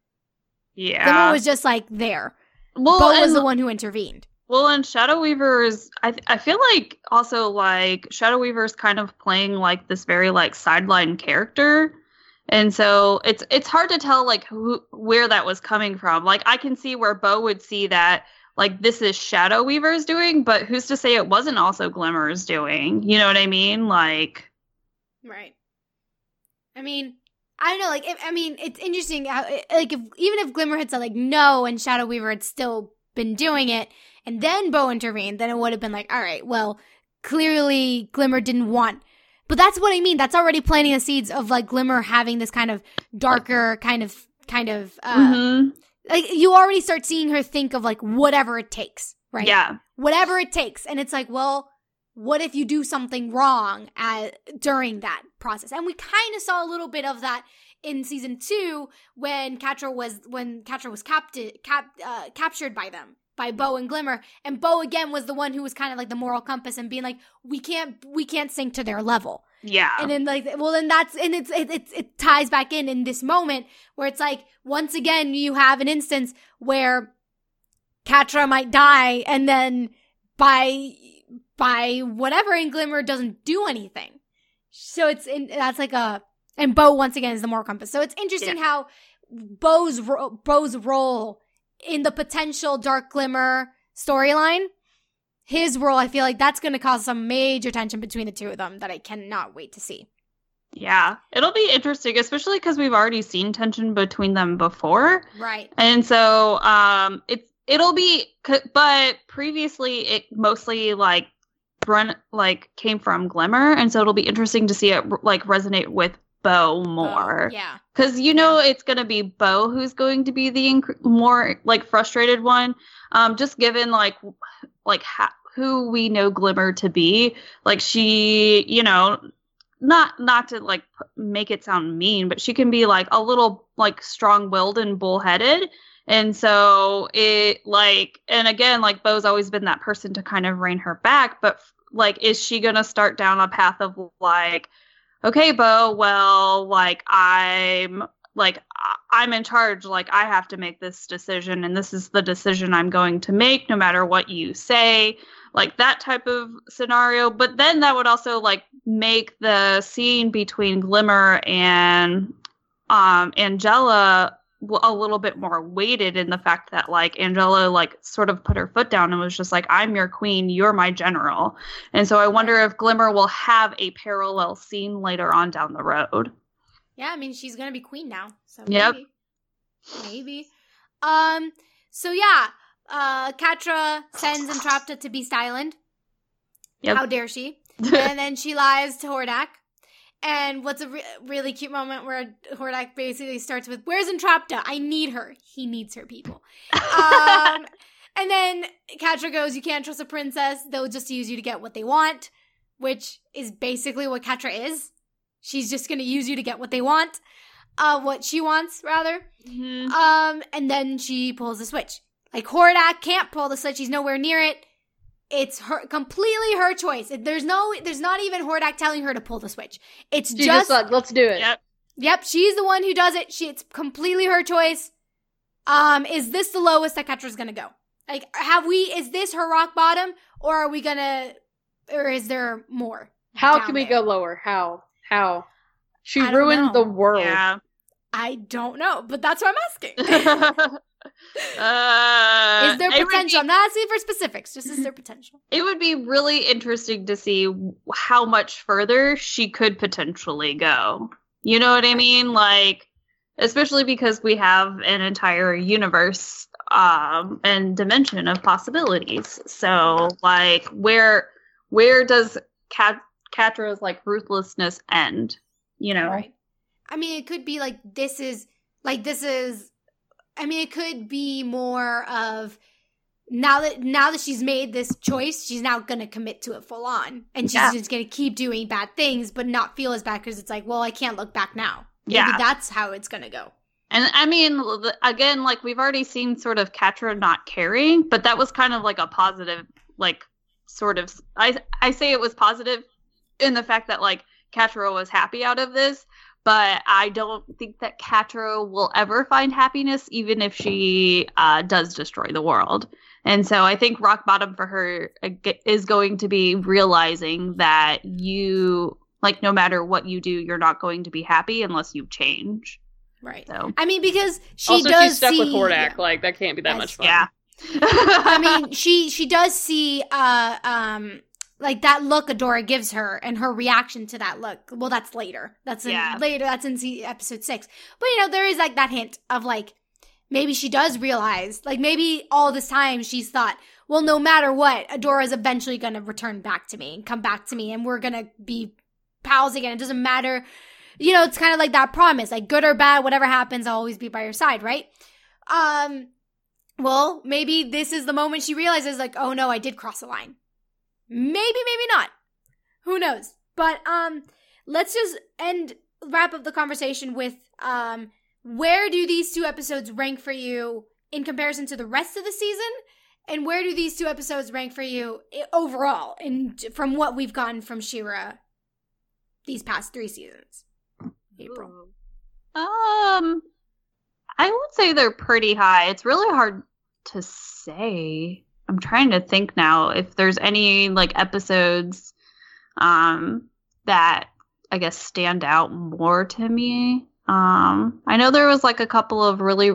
Yeah. Glimmer was just like there. Well, Bow was the one who intervened. Well, and Shadow Weaver is, I, I feel like also like Shadow Weaver is kind of playing like this very like sideline character. And so it's it's hard to tell like who where that was coming from. Like I can see where Bow would see that like this is Shadow Weaver's doing, but who's to say it wasn't also Glimmer's doing? You know what I mean? Like Right. I mean, I don't know. Like, if, I mean, it's interesting how, like, if even if Glimmer had said like no, and Shadow Weaver had still been doing it, and then Bow intervened, then it would have been like, all right, well, clearly Glimmer didn't want But that's what I mean. That's already planting the seeds of like Glimmer having this kind of darker kind of kind of uh Mhm. like you already start seeing her think of like whatever it takes, right? Yeah. Whatever it takes. And it's like, well, what if you do something wrong at, during that process? And we kind of saw a little bit of that in season two when Catra was when Catra was capti- cap, uh, captured by them by Bow and Glimmer, and Bow again was the one who was kind of like the moral compass and being like, we can't we can't sink to their level. Yeah. And then like, well, then that's and it's it, it it ties back in in this moment where it's like once again you have an instance where Catra might die, and then by by whatever in Glimmer doesn't do anything. So it's in, that's like a and Bow once again is the moral compass. So it's interesting how Bow's ro- Bow's role in the potential Dark Glimmer storyline. His role, I feel like that's going to cause some major tension between the two of them that I cannot wait to see. yeah. It'll be interesting, especially because we've already seen tension between them before. Right. And so um it's it'll be but previously it mostly like run like came from Glimmer and so it'll be interesting to see it like resonate with Bow more. yeah. Cuz you know it's going to be Bow who's going to be the inc- more like frustrated one um just given like like ha- who we know Glimmer to be. Like she, you know, not not to like p- make it sound mean, but she can be like a little like strong-willed and bullheaded. And so it like and again like Bow's always been that person to kind of rein her back, but like is she going to start down a path of like okay, Bow, well, like I'm like I'm in charge, like I have to make this decision and this is the decision I'm going to make no matter what you say like that type of scenario. But then that would also like make the scene between glimmer and um angella a little bit more weighted in the fact that like angella like sort of put her foot down and was just like i'm your queen you're my general and so i wonder if glimmer will have a parallel scene later on down the road Yeah, I mean she's gonna be queen now. So Yep. maybe. Maybe. Um so yeah, uh Catra sends Entrapta to Beast Island. Yep. How dare she? *laughs* and then she lies to Hordak. And what's a re- really cute moment where Hordak basically starts with, Where's Entrapta? I need her. He needs her, people. *laughs* Um, and then Catra goes, You can't trust a princess. They'll just use you to get what they want, which is basically what Catra is. She's just going to use you to get what they want. Uh, what she wants, rather. Mhm. Um, and then she pulls the switch. Like Hordak can't pull the switch; he's nowhere near it. It's her completely her choice. There's no, there's not even Hordak telling her to pull the switch. It's She just, just like, let's do it. yep yep, she's the one who does it. She, it's completely her choice. Um, is this the lowest that Catra's gonna go? Like, have we? Is this her rock bottom, or are we gonna, or is there more? How can we there? go lower? How? How? She ruined know. the world. yeah I don't know, but that's what I'm asking. *laughs* *laughs* *laughs* *laughs* uh, is there potential? be- I'm not asking for specifics. Just is there *laughs* potential? it would be really interesting to see how much further she could potentially go. You know what I mean? Like, especially because we have an entire universe um, and dimension of possibilities. So, like, where where does Kat- Catra's like ruthlessness end? You know? Right. I mean, it could be like this is like this is. I mean, it could be more of now that now that she's made this choice, she's now gonna commit to it full on, and she's Yeah. just gonna keep doing bad things, but not feel as bad because it's like, well, I can't look back now. Maybe Yeah. that's how it's gonna go. And I mean, again, like we've already seen sort of Catra not caring, but that was kind of like a positive, like sort of. I I say it was positive in the fact that like Catra was happy out of this, but I don't think that Catra will ever find happiness, even if she uh, does destroy the world. And so I think rock bottom for her is going to be realizing that you like no matter what you do, you're not going to be happy unless you change. Right. So I mean, because she also, does she's stuck see, with Hordak. yeah. Like that can't be that Yes. much fun. Yeah. I mean, she she does see uh um like that look Adora gives her and her reaction to that look. Well, that's later. That's in Yeah. later. That's in episode six. But you know, there is like that hint of like maybe she does realize, like maybe all this time she's thought, well, no matter what, Adora's eventually gonna return back to me and come back to me, and we're gonna be pals again. It doesn't matter. You know, it's kind of like that promise, like good or bad, whatever happens, I'll always be by your side, right? Um, well, maybe this is the moment she realizes, like, oh no, I did cross a line. Maybe, maybe not. Who knows? But um, let's just end wrap up the conversation with um, where do these two episodes rank for you in comparison to the rest of the season? And where do these two episodes rank for you overall and from what we've gotten from She-Ra these past three seasons? April. Um, I would say they're pretty high. It's really hard to say. I'm trying to think now if there's any like episodes um that I guess stand out more to me. Um, I know there was like a couple of really,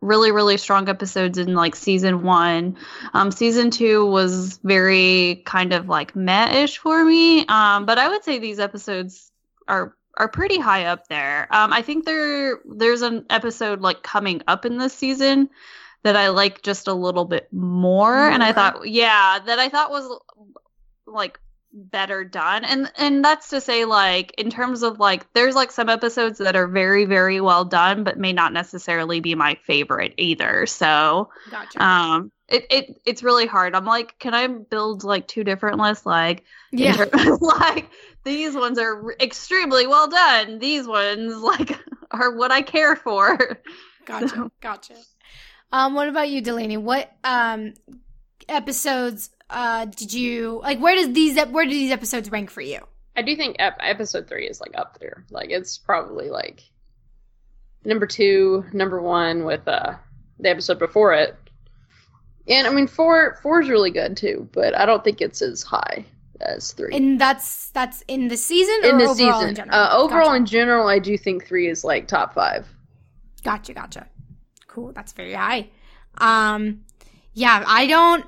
really, really strong episodes in like season one. Um, season two was very kind of like meh-ish for me. Um, but I would say these episodes are are pretty high up there. Um, I think there there's an episode like coming up in this season that I like just a little bit more, more. and I thought, yeah, that I thought was like better done. And and that's to say like in terms of like there's like some episodes that are very very well done but may not necessarily be my favorite either. So gotcha. um it, it it's really hard. I'm like can i build like two different lists? Like yeah. *laughs* like these ones are extremely well done. These ones like *laughs* are what i care for. Gotcha *laughs* so. gotcha um what about you delaney? What um episodes uh did you like where does these where do these episodes rank for you? I do think ep- episode three is like up there. Like it's probably like number two number one with uh the episode before it. And i mean four four is really good too but i don't think it's as high as three. And that's that's in the season in the season. in uh, overall gotcha. in general i do think three is like top five. Gotcha gotcha cool that's very high um yeah i don't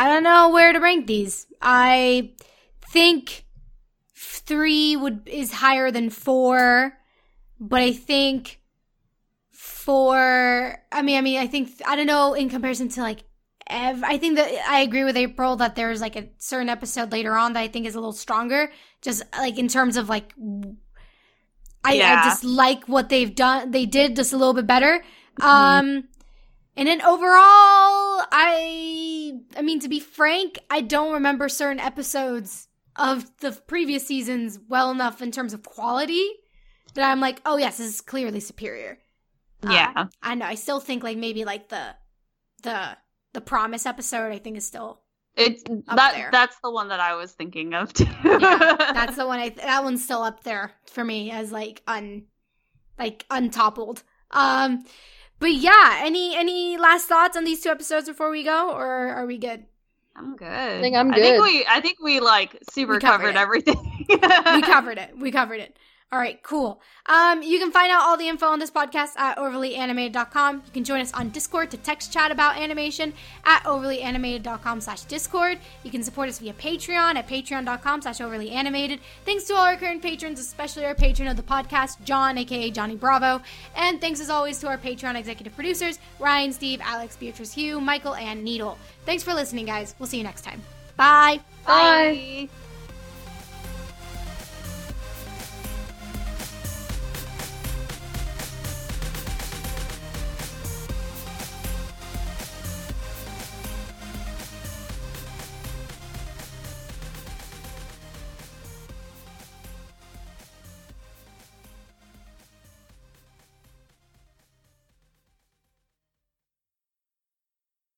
I don't know where to rank these. I think three would is higher than four, but I think four. I mean, I mean, I think I don't know in comparison to like. Ev, I think that I agree with April that there's like a certain episode later on that I think is a little stronger. Just like in terms of like, I, yeah. I just like what they've done. They did just a little bit better. Mm-hmm. Um, and then overall, I I mean to be frank, I don't remember certain episodes of the previous seasons well enough in terms of quality that I'm like, "Oh yes, this is clearly superior." Yeah. Um, I know. I still think like maybe like the the the promise episode I think is still it's that there. that's the one that I was thinking of too. yeah, *laughs* that's the one I that one's still up there for me as like un like untoppled. Um but yeah, any any last thoughts on these two episodes before we go, or are we good? I'm good. I think I'm good. I think we I think we like super we covered, covered everything. we *laughs* covered it. We covered it. All right, cool. Um, you can find out all the info on this podcast at overlyanimated.com. You can join us on Discord to text chat about animation at overlyanimated.com slash Discord. You can support us via Patreon at patreon.com slash overlyanimated. Thanks to all our current patrons, especially our patron of the podcast, John, aka Johnny Bravo. And thanks as always to our Patreon executive producers, Ryan, Steve, Alex, Beatrice Hugh, Michael, and Needle. Thanks for listening, guys. We'll see you next time. Bye. Bye. Bye.